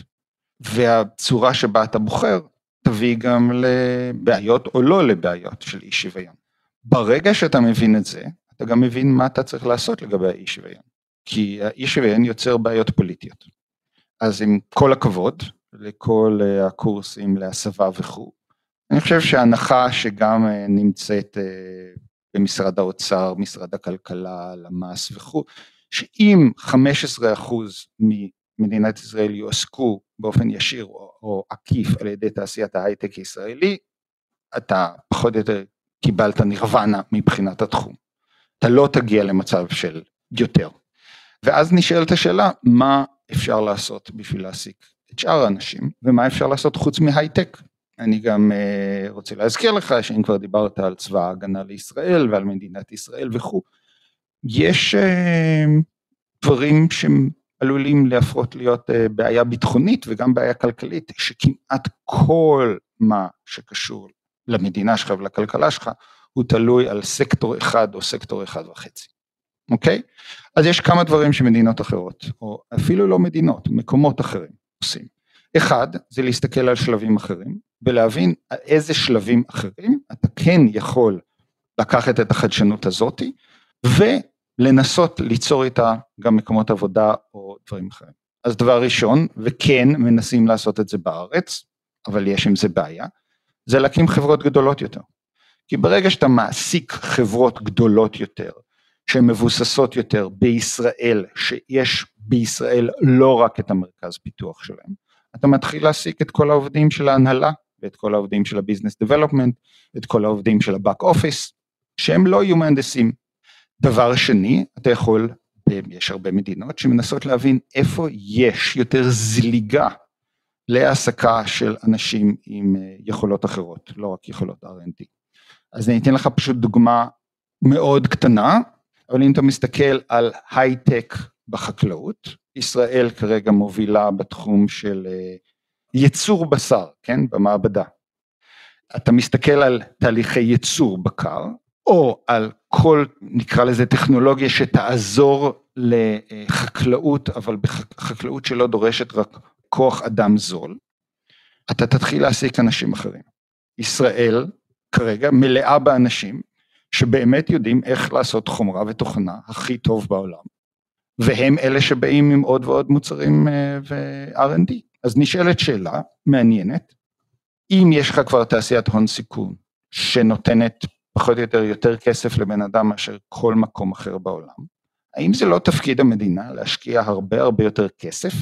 והצורה שבה אתה בוחר תביא גם לבעיות או לא לבעיות של אי שוויון. ברגע שאתה מבין את זה, אתה גם מבין מה אתה צריך לעשות לגבי האי שוויון. כי האי שוויון יוצר בעיות פוליטיות. אז עם כל הכבוד לכל אה, הקורסים להסבה וכו', אני חושב שההנחה שגם אה, נמצאת אה, במשרד האוצר, משרד הכלכלה, למ"ס וכו', שאם 15% ממדינת ישראל יועסקו באופן ישיר או, או עקיף על ידי תעשיית ההייטק הישראלי, אתה פחות או יותר קיבלת נירוונה מבחינת התחום. אתה לא תגיע למצב של יותר. ואז נשאלת השאלה, מה אפשר לעשות בשביל להעסיק את שאר האנשים, ומה אפשר לעשות חוץ מהייטק. אני גם uh, רוצה להזכיר לך שאם כבר דיברת על צבא ההגנה לישראל ועל מדינת ישראל וכו', יש uh, דברים שעלולים להפרות להיות uh, בעיה ביטחונית וגם בעיה כלכלית, שכמעט כל מה שקשור למדינה שלך ולכלכלה שלך, הוא תלוי על סקטור אחד או סקטור אחד וחצי, אוקיי? אז יש כמה דברים שמדינות אחרות, או אפילו לא מדינות, מקומות אחרים עושים. אחד, זה להסתכל על שלבים אחרים, ולהבין איזה שלבים אחרים אתה כן יכול לקחת את החדשנות הזאתי, ולנסות ליצור איתה גם מקומות עבודה או דברים אחרים. אז דבר ראשון, וכן מנסים לעשות את זה בארץ, אבל יש עם זה בעיה, זה להקים חברות גדולות יותר. כי ברגע שאתה מעסיק חברות גדולות יותר, שהן מבוססות יותר בישראל, שיש בישראל לא רק את המרכז פיתוח שלהם, אתה מתחיל להעסיק את כל העובדים של ההנהלה, ואת כל העובדים של ה business development, ואת כל העובדים של ה back office, שהם לא יהיו מהנדסים. דבר שני, אתה יכול, יש הרבה מדינות שמנסות להבין איפה יש יותר זליגה להעסקה של אנשים עם אה, יכולות אחרות, לא רק יכולות R&D. אז אני אתן לך פשוט דוגמה מאוד קטנה, אבל אם אתה מסתכל על הייטק בחקלאות, ישראל כרגע מובילה בתחום של אה, ייצור בשר, כן, במעבדה. אתה מסתכל על תהליכי ייצור בקר, או על כל, נקרא לזה טכנולוגיה שתעזור לחקלאות, אבל בחקלאות שלא דורשת רק כוח אדם זול, אתה תתחיל להעסיק אנשים אחרים. ישראל כרגע מלאה באנשים שבאמת יודעים איך לעשות חומרה ותוכנה הכי טוב בעולם, והם אלה שבאים עם עוד ועוד מוצרים אה, ו-R&D. אז נשאלת שאלה מעניינת, אם יש לך כבר תעשיית הון סיכון שנותנת פחות או יותר יותר כסף לבן אדם מאשר כל מקום אחר בעולם, האם זה לא תפקיד המדינה להשקיע הרבה הרבה יותר כסף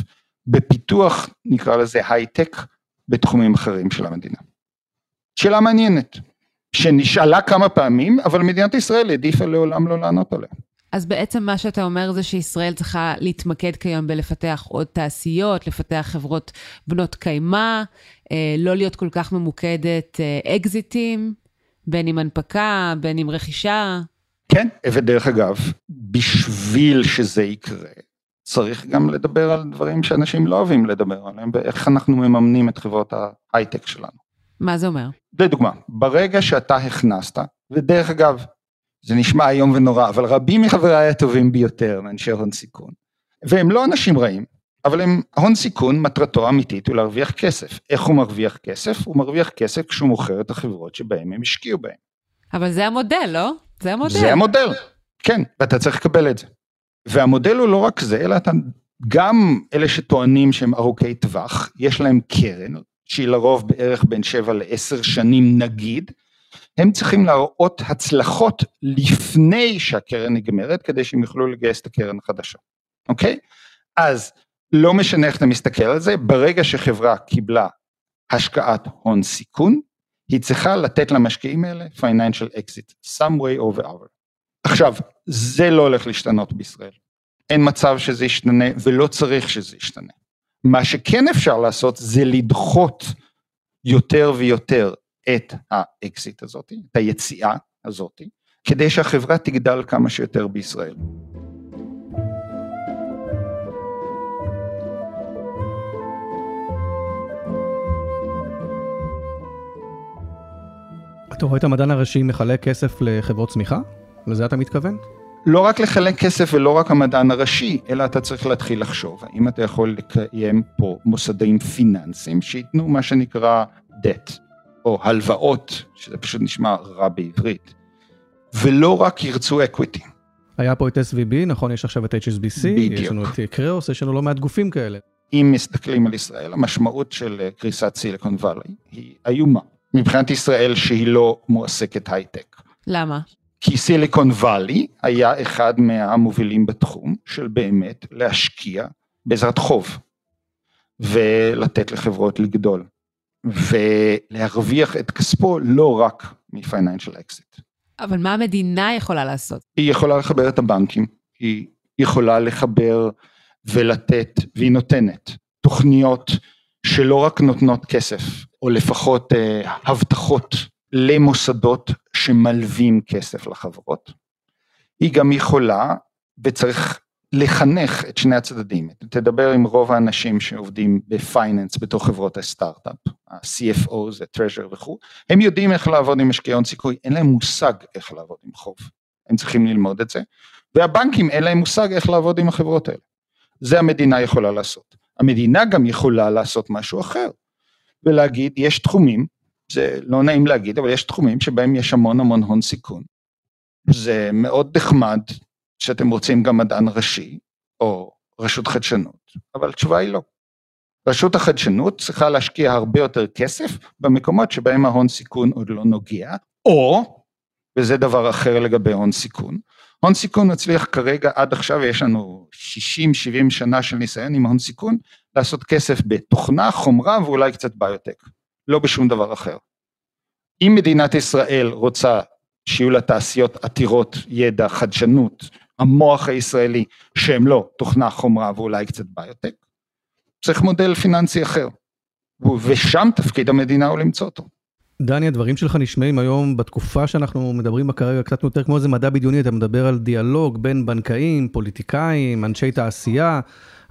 בפיתוח, נקרא לזה הייטק, בתחומים אחרים של המדינה? שאלה מעניינת. שנשאלה כמה פעמים, אבל מדינת ישראל העדיפה לעולם לא לענות עליה. אז בעצם מה שאתה אומר זה שישראל צריכה להתמקד כיום בלפתח עוד תעשיות, לפתח חברות בנות קיימא, אה, לא להיות כל כך ממוקדת אה, אקזיטים, בין אם הנפקה, בין אם רכישה. כן, ודרך אגב, בשביל שזה יקרה, צריך גם לדבר על דברים שאנשים לא אוהבים לדבר עליהם, ואיך אנחנו מממנים את חברות ההייטק שלנו. מה זה אומר? לדוגמה, ברגע שאתה הכנסת, ודרך אגב, זה נשמע איום ונורא, אבל רבים מחבריי הטובים ביותר מאנשי הון סיכון, והם לא אנשים רעים, אבל הם, הון סיכון מטרתו האמיתית הוא להרוויח כסף. איך הוא מרוויח כסף? הוא מרוויח כסף כשהוא מוכר את החברות שבהם הם השקיעו בהם. אבל זה המודל, לא? זה המודל. זה המודל, כן, ואתה צריך לקבל את זה. והמודל הוא לא רק זה, אלא אתה, גם אלה שטוענים שהם ארוכי טווח, יש להם קרן, שהיא לרוב בערך בין 7 ל-10 שנים נגיד, הם צריכים להראות הצלחות לפני שהקרן נגמרת, כדי שהם יוכלו לגייס את הקרן החדשה, אוקיי? אז לא משנה איך אתה מסתכל על זה, ברגע שחברה קיבלה השקעת הון סיכון, היא צריכה לתת למשקיעים האלה financial exit, some way over other. עכשיו, זה לא הולך להשתנות בישראל. אין מצב שזה ישתנה ולא צריך שזה ישתנה. מה שכן אפשר לעשות זה לדחות יותר ויותר את האקזיט הזאת, את היציאה הזאת, כדי שהחברה תגדל כמה שיותר בישראל. אתה רואה את המדען הראשי מחלק כסף לחברות צמיחה? לזה אתה מתכוון? לא רק לחלק כסף ולא רק המדען הראשי, אלא אתה צריך להתחיל לחשוב, האם אתה יכול לקיים פה מוסדים פיננסיים שייתנו מה שנקרא debt, או הלוואות, שזה פשוט נשמע רע בעברית, ולא רק ירצו equity. היה פה את SVB, נכון? יש עכשיו את HSBC, בדיוק. יש לנו את קריאוס, יש לנו לא מעט גופים כאלה. אם מסתכלים על ישראל, המשמעות של אה, קריסת סיליקון וואלי היא איומה. מבחינת ישראל שהיא לא מועסקת הייטק. למה? כי סיליקון וואלי היה אחד מהמובילים בתחום של באמת להשקיע בעזרת חוב ולתת לחברות לגדול ולהרוויח את כספו לא רק מ-financial exit. אבל מה המדינה יכולה לעשות? היא יכולה לחבר את הבנקים, היא יכולה לחבר ולתת, והיא נותנת תוכניות שלא רק נותנות כסף, או לפחות אה, הבטחות למוסדות שמלווים כסף לחברות, היא גם יכולה וצריך לחנך את שני הצדדים, תדבר עם רוב האנשים שעובדים בפייננס בתוך חברות הסטארט-אפ, ה-CFO זה טרז'ר וכו', הם יודעים איך לעבוד עם משקיעי הון סיכוי, אין להם מושג איך לעבוד עם חוב, הם צריכים ללמוד את זה, והבנקים אין להם מושג איך לעבוד עם החברות האלה, זה המדינה יכולה לעשות, המדינה גם יכולה לעשות משהו אחר, ולהגיד יש תחומים, זה לא נעים להגיד, אבל יש תחומים שבהם יש המון המון הון סיכון, זה מאוד נחמד שאתם רוצים גם מדען ראשי או רשות חדשנות, אבל התשובה היא לא. רשות החדשנות צריכה להשקיע הרבה יותר כסף במקומות שבהם ההון סיכון עוד לא נוגע, או, וזה דבר אחר לגבי הון סיכון, הון סיכון מצליח כרגע עד עכשיו יש לנו 60-70 שנה של ניסיון עם הון סיכון לעשות כסף בתוכנה, חומרה ואולי קצת ביוטק, לא בשום דבר אחר. אם מדינת ישראל רוצה שיהיו לה תעשיות עתירות ידע, חדשנות, המוח הישראלי שהם לא תוכנה חומרה ואולי קצת ביוטק, צריך מודל פיננסי אחר, ושם תפקיד המדינה הוא למצוא אותו. דני, הדברים שלך נשמעים היום בתקופה שאנחנו מדברים בה כרגע קצת יותר כמו איזה מדע בדיוני, אתה מדבר על דיאלוג בין בנקאים, פוליטיקאים, אנשי תעשייה.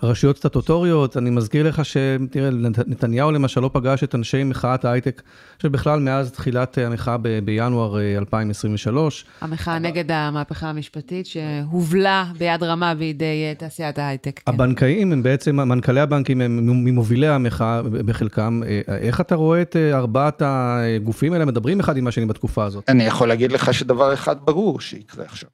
רשויות סטטוטוריות, אני מזכיר לך שתראה, נתניהו למשל לא פגש את אנשי מחאת ההייטק, שבכלל מאז תחילת המחאה ב- בינואר 2023. המחאה נגד המהפכה המשפטית שהובלה ביד רמה בידי תעשיית ההייטק. כן. הבנקאים הם בעצם, מנכ"לי הבנקים הם ממובילי המחאה בחלקם. איך אתה רואה את ארבעת הגופים האלה מדברים אחד עם השני בתקופה הזאת? אני יכול להגיד לך שדבר אחד ברור שיקרה עכשיו.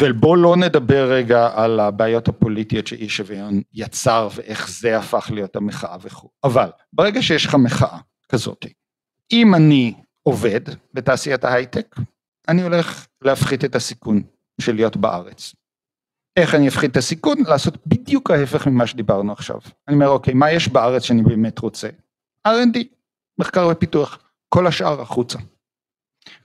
ובוא לא נדבר רגע על הבעיות הפוליטיות שאי שוויון יצר ואיך זה הפך להיות המחאה וכו', אבל ברגע שיש לך מחאה כזאת, אם אני עובד בתעשיית ההייטק, אני הולך להפחית את הסיכון של להיות בארץ. איך אני אפחית את הסיכון? לעשות בדיוק ההפך ממה שדיברנו עכשיו. אני אומר, אוקיי, מה יש בארץ שאני באמת רוצה? R&D, מחקר ופיתוח, כל השאר החוצה.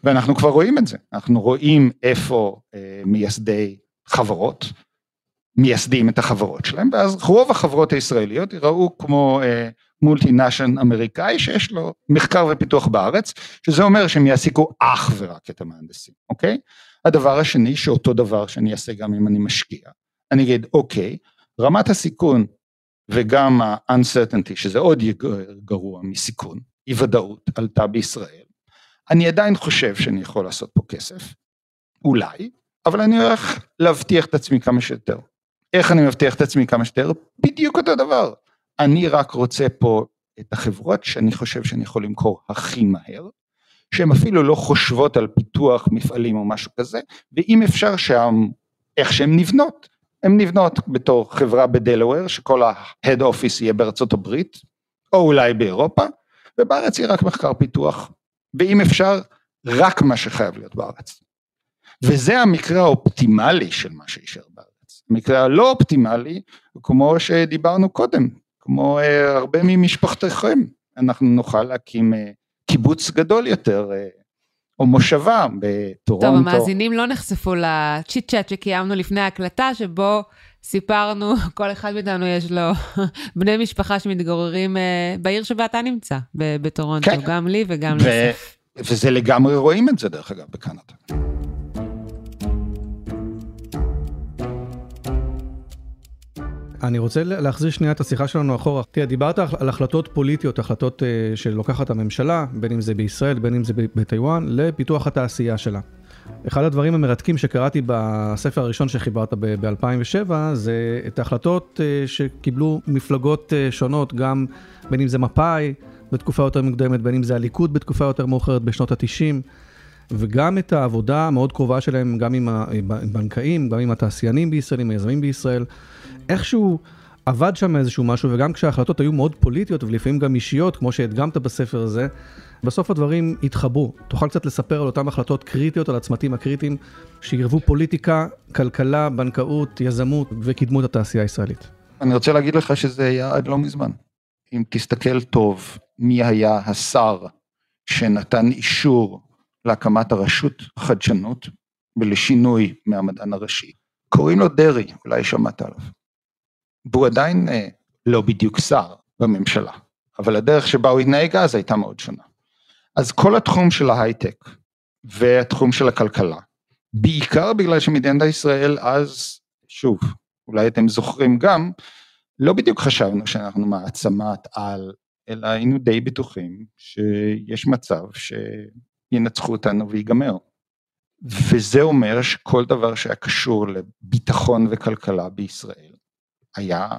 ואנחנו כבר רואים את זה, אנחנו רואים איפה אה, מייסדי חברות, מייסדים את החברות שלהם, ואז רוב החברות הישראליות יראו כמו אה, מולטינשן אמריקאי שיש לו מחקר ופיתוח בארץ, שזה אומר שהם יעסיקו אך ורק את המהנדסים, אוקיי? הדבר השני, שאותו דבר שאני אעשה גם אם אני משקיע, אני אגיד, אוקיי, רמת הסיכון וגם ה-uncertainty, שזה עוד גרוע מסיכון, אי ודאות עלתה בישראל, אני עדיין חושב שאני יכול לעשות פה כסף, אולי, אבל אני הולך להבטיח את עצמי כמה שיותר. איך אני מבטיח את עצמי כמה שיותר? בדיוק אותו דבר. אני רק רוצה פה את החברות שאני חושב שאני יכול למכור הכי מהר, שהן אפילו לא חושבות על פיתוח מפעלים או משהו כזה, ואם אפשר שם, איך שהן נבנות, הן נבנות בתור חברה בדלוור, שכל ה-head office יהיה בארצות הברית, או אולי באירופה, ובארץ יהיה רק מחקר פיתוח. ואם אפשר, רק מה שחייב להיות בארץ. וזה המקרה האופטימלי של מה שישאר בארץ. המקרה הלא אופטימלי, כמו שדיברנו קודם, כמו uh, הרבה ממשפחתכם, אנחנו נוכל להקים uh, קיבוץ גדול יותר, uh, או מושבה בטורונטו. טוב, המאזינים לא נחשפו לצ'יט צ'אט שקיימנו לפני ההקלטה, שבו סיפרנו, כל אחד מאיתנו יש לו בני משפחה שמתגוררים uh, בעיר שבה אתה נמצא, בטורונטו, כן. גם לי וגם ו- לסף. וזה לגמרי רואים את זה דרך אגב בקנדה. אני רוצה להחזיר שנייה את השיחה שלנו אחורה. תראה, דיברת על החלטות פוליטיות, החלטות uh, שלוקחת הממשלה, בין אם זה בישראל, בין אם זה בטיוואן, לפיתוח התעשייה שלה. אחד הדברים המרתקים שקראתי בספר הראשון שחיברת ב-2007 זה את ההחלטות אה, שקיבלו מפלגות אה, שונות, גם בין אם זה מפא"י בתקופה יותר מוקדמת, בין אם זה הליכוד בתקופה יותר מאוחרת בשנות ה-90, וגם את העבודה המאוד קרובה שלהם, גם עם הבנקאים, גם עם התעשיינים בישראל, עם היזמים בישראל. איכשהו עבד שם איזשהו משהו, וגם כשההחלטות היו מאוד פוליטיות ולפעמים גם אישיות, כמו שהדגמת בספר הזה, בסוף הדברים התחברו. תוכל קצת לספר על אותן החלטות קריטיות, על הצמתים הקריטיים, שעירבו פוליטיקה, כלכלה, בנקאות, יזמות וקידמו את התעשייה הישראלית. אני רוצה להגיד לך שזה היה עד לא מזמן. אם תסתכל טוב מי היה השר שנתן אישור להקמת הרשות החדשנות ולשינוי מהמדען הראשי, קוראים לו דרעי, אולי שמעת עליו. והוא עדיין אה, לא בדיוק שר בממשלה, אבל הדרך שבה הוא התנהג אז הייתה מאוד שונה. אז כל התחום של ההייטק והתחום של הכלכלה, בעיקר בגלל שמדינת ישראל אז, שוב, אולי אתם זוכרים גם, לא בדיוק חשבנו שאנחנו מעצמת על, אלא היינו די בטוחים שיש מצב שינצחו אותנו ויגמר. וזה אומר שכל דבר שהיה קשור לביטחון וכלכלה בישראל, היה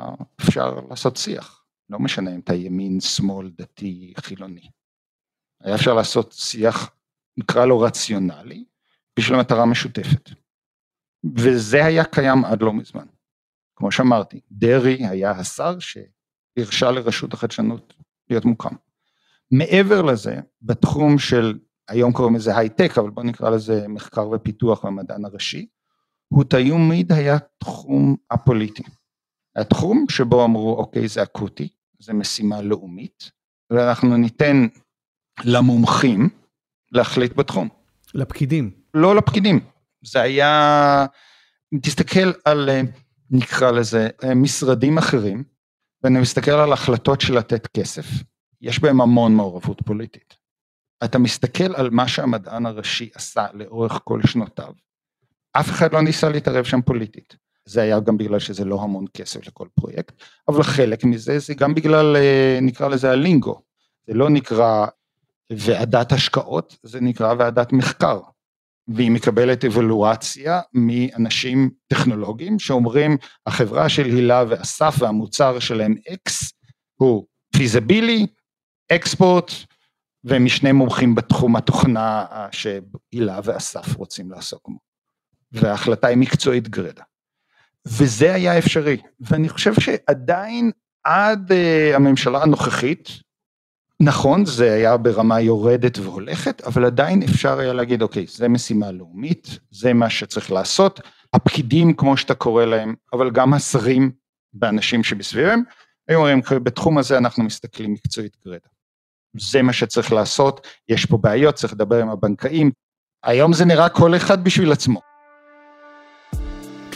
אפשר לעשות שיח, לא משנה אם אתה ימין, שמאל, דתי, חילוני. היה אפשר לעשות שיח, נקרא לו רציונלי, בשביל מטרה משותפת. וזה היה קיים עד לא מזמן. כמו שאמרתי, דרעי היה השר שהרשה לרשות החדשנות להיות מוקם. מעבר לזה, בתחום של, היום קוראים לזה הייטק, אבל בוא נקרא לזה מחקר ופיתוח במדען הראשי, הוא תמיד היה תחום הפוליטי. התחום שבו אמרו אוקיי זה אקוטי, זה משימה לאומית, ואנחנו ניתן למומחים להחליט בתחום. לפקידים. לא לפקידים, זה היה, אם תסתכל על נקרא לזה משרדים אחרים, ואני מסתכל על החלטות של לתת כסף, יש בהם המון מעורבות פוליטית. אתה מסתכל על מה שהמדען הראשי עשה לאורך כל שנותיו, אף אחד לא ניסה להתערב שם פוליטית. זה היה גם בגלל שזה לא המון כסף לכל פרויקט, אבל חלק מזה זה גם בגלל, אה, נקרא לזה הלינגו, זה לא נקרא ועדת השקעות, זה נקרא ועדת מחקר, והיא מקבלת אבלואציה מאנשים טכנולוגיים שאומרים החברה של הילה ואסף והמוצר שלהם אקס הוא פיזבילי, אקספורט ומשני מומחים בתחום התוכנה שהילה ואסף רוצים לעסוק בו. וההחלטה היא מקצועית גרידא. וזה היה אפשרי, ואני חושב שעדיין עד uh, הממשלה הנוכחית, נכון זה היה ברמה יורדת והולכת, אבל עדיין אפשר היה להגיד אוקיי זה משימה לאומית, זה מה שצריך לעשות, הפקידים כמו שאתה קורא להם, אבל גם השרים ואנשים שבסביבם, היו אומרים בתחום הזה אנחנו מסתכלים מקצועית גרידא. זה מה שצריך לעשות, יש פה בעיות, צריך לדבר עם הבנקאים, היום זה נראה כל אחד בשביל עצמו.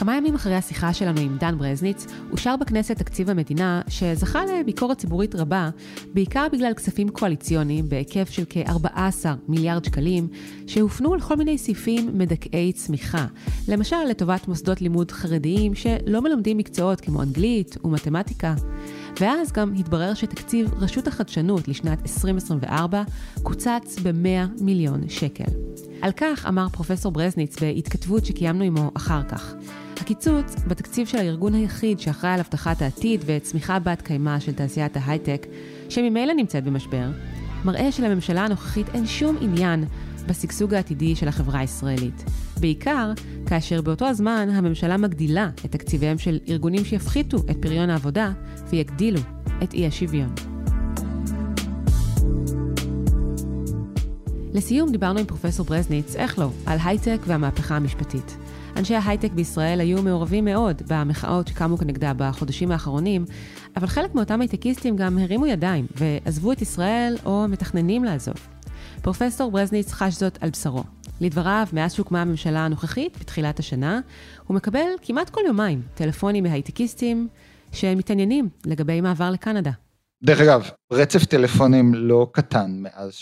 כמה ימים אחרי השיחה שלנו עם דן ברזניץ, אושר בכנסת תקציב המדינה, שזכה לביקורת ציבורית רבה, בעיקר בגלל כספים קואליציוניים בהיקף של כ-14 מיליארד שקלים, שהופנו לכל מיני סעיפים מדכאי צמיחה. למשל, לטובת מוסדות לימוד חרדיים שלא מלמדים מקצועות כמו אנגלית ומתמטיקה. ואז גם התברר שתקציב רשות החדשנות לשנת 2024 קוצץ ב-100 מיליון שקל. על כך אמר פרופסור ברזניץ בהתכתבות שקיימנו עמו אחר כך. הקיצוץ בתקציב של הארגון היחיד שאחראי על הבטחת העתיד וצמיחה בת קיימא של תעשיית ההייטק, שממילא נמצאת במשבר, מראה שלממשלה הנוכחית אין שום עניין בשגשוג העתידי של החברה הישראלית. בעיקר כאשר באותו הזמן הממשלה מגדילה את תקציביהם של ארגונים שיפחיתו את פריון העבודה ויגדילו את אי השוויון. לסיום דיברנו עם פרופסור ברזניץ, איך לא, על הייטק והמהפכה המשפטית. אנשי ההייטק בישראל היו מעורבים מאוד במחאות שקמו כנגדה בחודשים האחרונים, אבל חלק מאותם הייטקיסטים גם הרימו ידיים ועזבו את ישראל או מתכננים לעזוב. פרופסור ברזניץ חש זאת על בשרו. לדבריו, מאז שהוקמה הממשלה הנוכחית, בתחילת השנה, הוא מקבל כמעט כל יומיים טלפונים מהייטקיסטים שמתעניינים לגבי מעבר לקנדה. דרך אגב, רצף טלפונים לא קטן מאז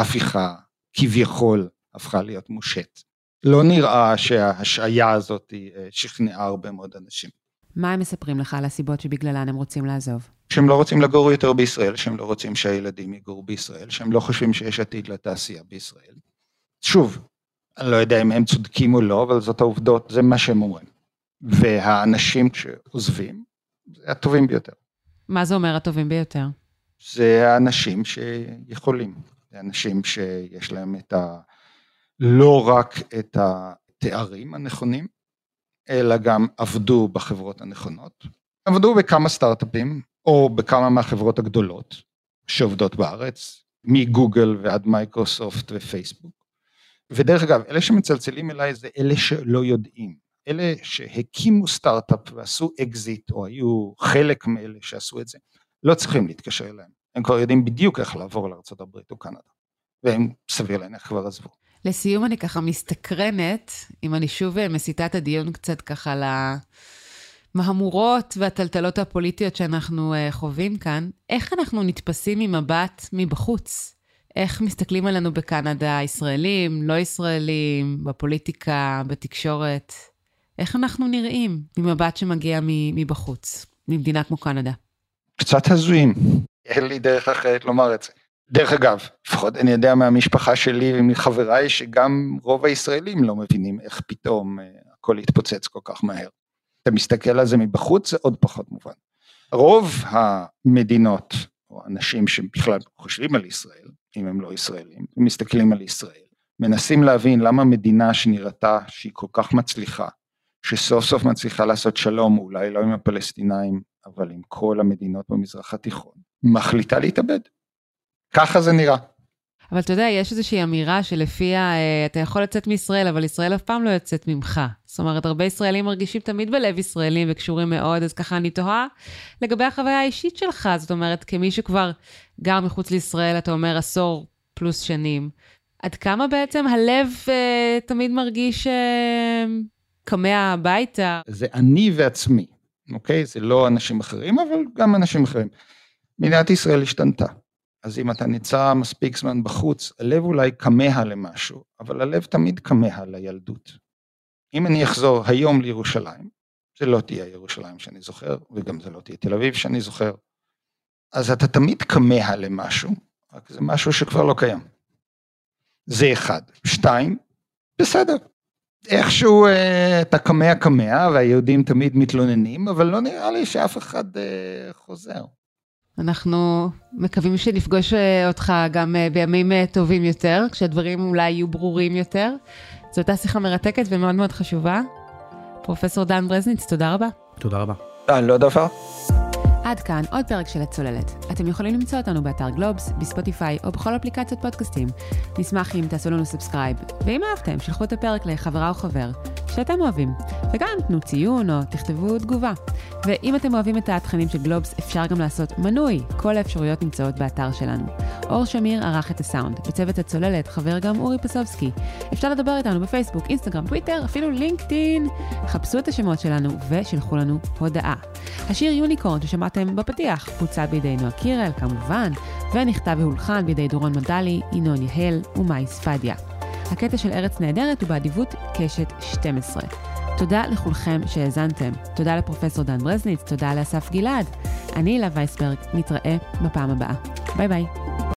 שההפיכה כביכול הפכה להיות מושט. לא נראה שההשעיה הזאת אה, שכנעה הרבה מאוד אנשים. מה הם מספרים לך על הסיבות שבגללן הם רוצים לעזוב? שהם לא רוצים לגור יותר בישראל, שהם לא רוצים שהילדים יגורו בישראל, שהם לא חושבים שיש עתיד לתעשייה בישראל. שוב, אני לא יודע אם הם צודקים או לא, אבל זאת העובדות, זה מה שהם אומרים. והאנשים שעוזבים, זה הטובים ביותר. מה זה אומר הטובים ביותר? זה האנשים שיכולים, זה אנשים שיש להם את ה... לא רק את התארים הנכונים, אלא גם עבדו בחברות הנכונות. עבדו בכמה סטארט-אפים, או בכמה מהחברות הגדולות שעובדות בארץ, מגוגל ועד מייקרוסופט ופייסבוק. ודרך אגב, אלה שמצלצלים אליי זה אלה שלא יודעים. אלה שהקימו סטארט-אפ ועשו אקזיט, או היו חלק מאלה שעשו את זה, לא צריכים להתקשר אליהם. הם כבר יודעים בדיוק איך לעבור לארה"ב או קנדה. והם סביר להניח כבר עזבו. לסיום אני ככה מסתקרנת, אם אני שוב אה, מסיטה את הדיון קצת ככה למהמורות והטלטלות הפוליטיות שאנחנו uh, חווים כאן, איך אנחנו נתפסים ממבט מבחוץ? איך מסתכלים עלינו בקנדה, ישראלים, לא ישראלים, בפוליטיקה, בתקשורת? איך אנחנו נראים ממבט שמגיע מבחוץ, ממדינה כמו קנדה? קצת הזויים, אין לי דרך אחרת לומר את זה. דרך אגב, לפחות אני יודע מהמשפחה שלי ומחבריי שגם רוב הישראלים לא מבינים איך פתאום אה, הכל התפוצץ כל כך מהר. אתה מסתכל על זה מבחוץ זה עוד פחות מובן. רוב המדינות או אנשים שבכלל חושבים על ישראל, אם הם לא ישראלים, ומסתכלים על ישראל, מנסים להבין למה מדינה שנראתה שהיא כל כך מצליחה, שסוף סוף מצליחה לעשות שלום, אולי לא עם הפלסטינאים, אבל עם כל המדינות במזרח התיכון, מחליטה להתאבד. ככה זה נראה. אבל אתה יודע, יש איזושהי אמירה שלפיה אה, אתה יכול לצאת מישראל, אבל ישראל אף פעם לא יוצאת ממך. זאת אומרת, הרבה ישראלים מרגישים תמיד בלב ישראלים וקשורים מאוד, אז ככה אני תוהה לגבי החוויה האישית שלך. זאת אומרת, כמי שכבר גר מחוץ לישראל, אתה אומר עשור פלוס שנים, עד כמה בעצם הלב אה, תמיד מרגיש אה, כמה הביתה? זה אני ועצמי, אוקיי? זה לא אנשים אחרים, אבל גם אנשים אחרים. מדינת ישראל השתנתה. אז אם אתה נמצא מספיק זמן בחוץ, הלב אולי כמה למשהו, אבל הלב תמיד כמה לילדות. אם אני אחזור היום לירושלים, זה לא תהיה ירושלים שאני זוכר, וגם זה לא תהיה תל אביב שאני זוכר, אז אתה תמיד כמה למשהו, רק זה משהו שכבר לא קיים. זה אחד. שתיים, בסדר. איכשהו אה, אתה כמה כמה, והיהודים תמיד מתלוננים, אבל לא נראה לי שאף אחד אה, חוזר. אנחנו מקווים שנפגוש אה, אותך גם אה, בימים אה, טובים יותר, כשהדברים אולי יהיו ברורים יותר. זו הייתה שיחה מרתקת ומאוד מאוד חשובה. פרופסור דן ברזניץ, תודה רבה. תודה רבה. לא דבר. עד כאן עוד פרק של הצוללת. אתם יכולים למצוא אותנו באתר גלובס, בספוטיפיי או בכל אפליקציות פודקאסטים. נשמח אם תעשו לנו subscribe, ואם אהבתם, שלחו את הפרק לחברה או חבר שאתם אוהבים, וגם תנו ציון או תכתבו תגובה. ואם אתם אוהבים את התכנים של גלובס, אפשר גם לעשות מנוי. כל האפשרויות נמצאות באתר שלנו. אור שמיר ערך את הסאונד. בצוות הצוללת חבר גם אורי פסובסקי. אפשר לדבר איתנו בפייסבוק, אינסטגרם, טוויטר, אפילו לינקדאין. חפשו את השמות שלנו ושלחו לנו הודעה. השיר יוניקורן ששמעתם בפתיח בוצע בידי נועה קירל, כמובן, ונכתב והולחן בידי דורון מדלי, ינון יהל ומאי ספדיה. הקטע של ארץ נהדרת הוא באדיבות קשת 12. תודה לכולכם שהאזנתם. תודה לפרופסור דן ברזניץ, תודה לאסף גלעד. אני הילה וייסברג, נתראה בפעם הבאה. ביי ביי.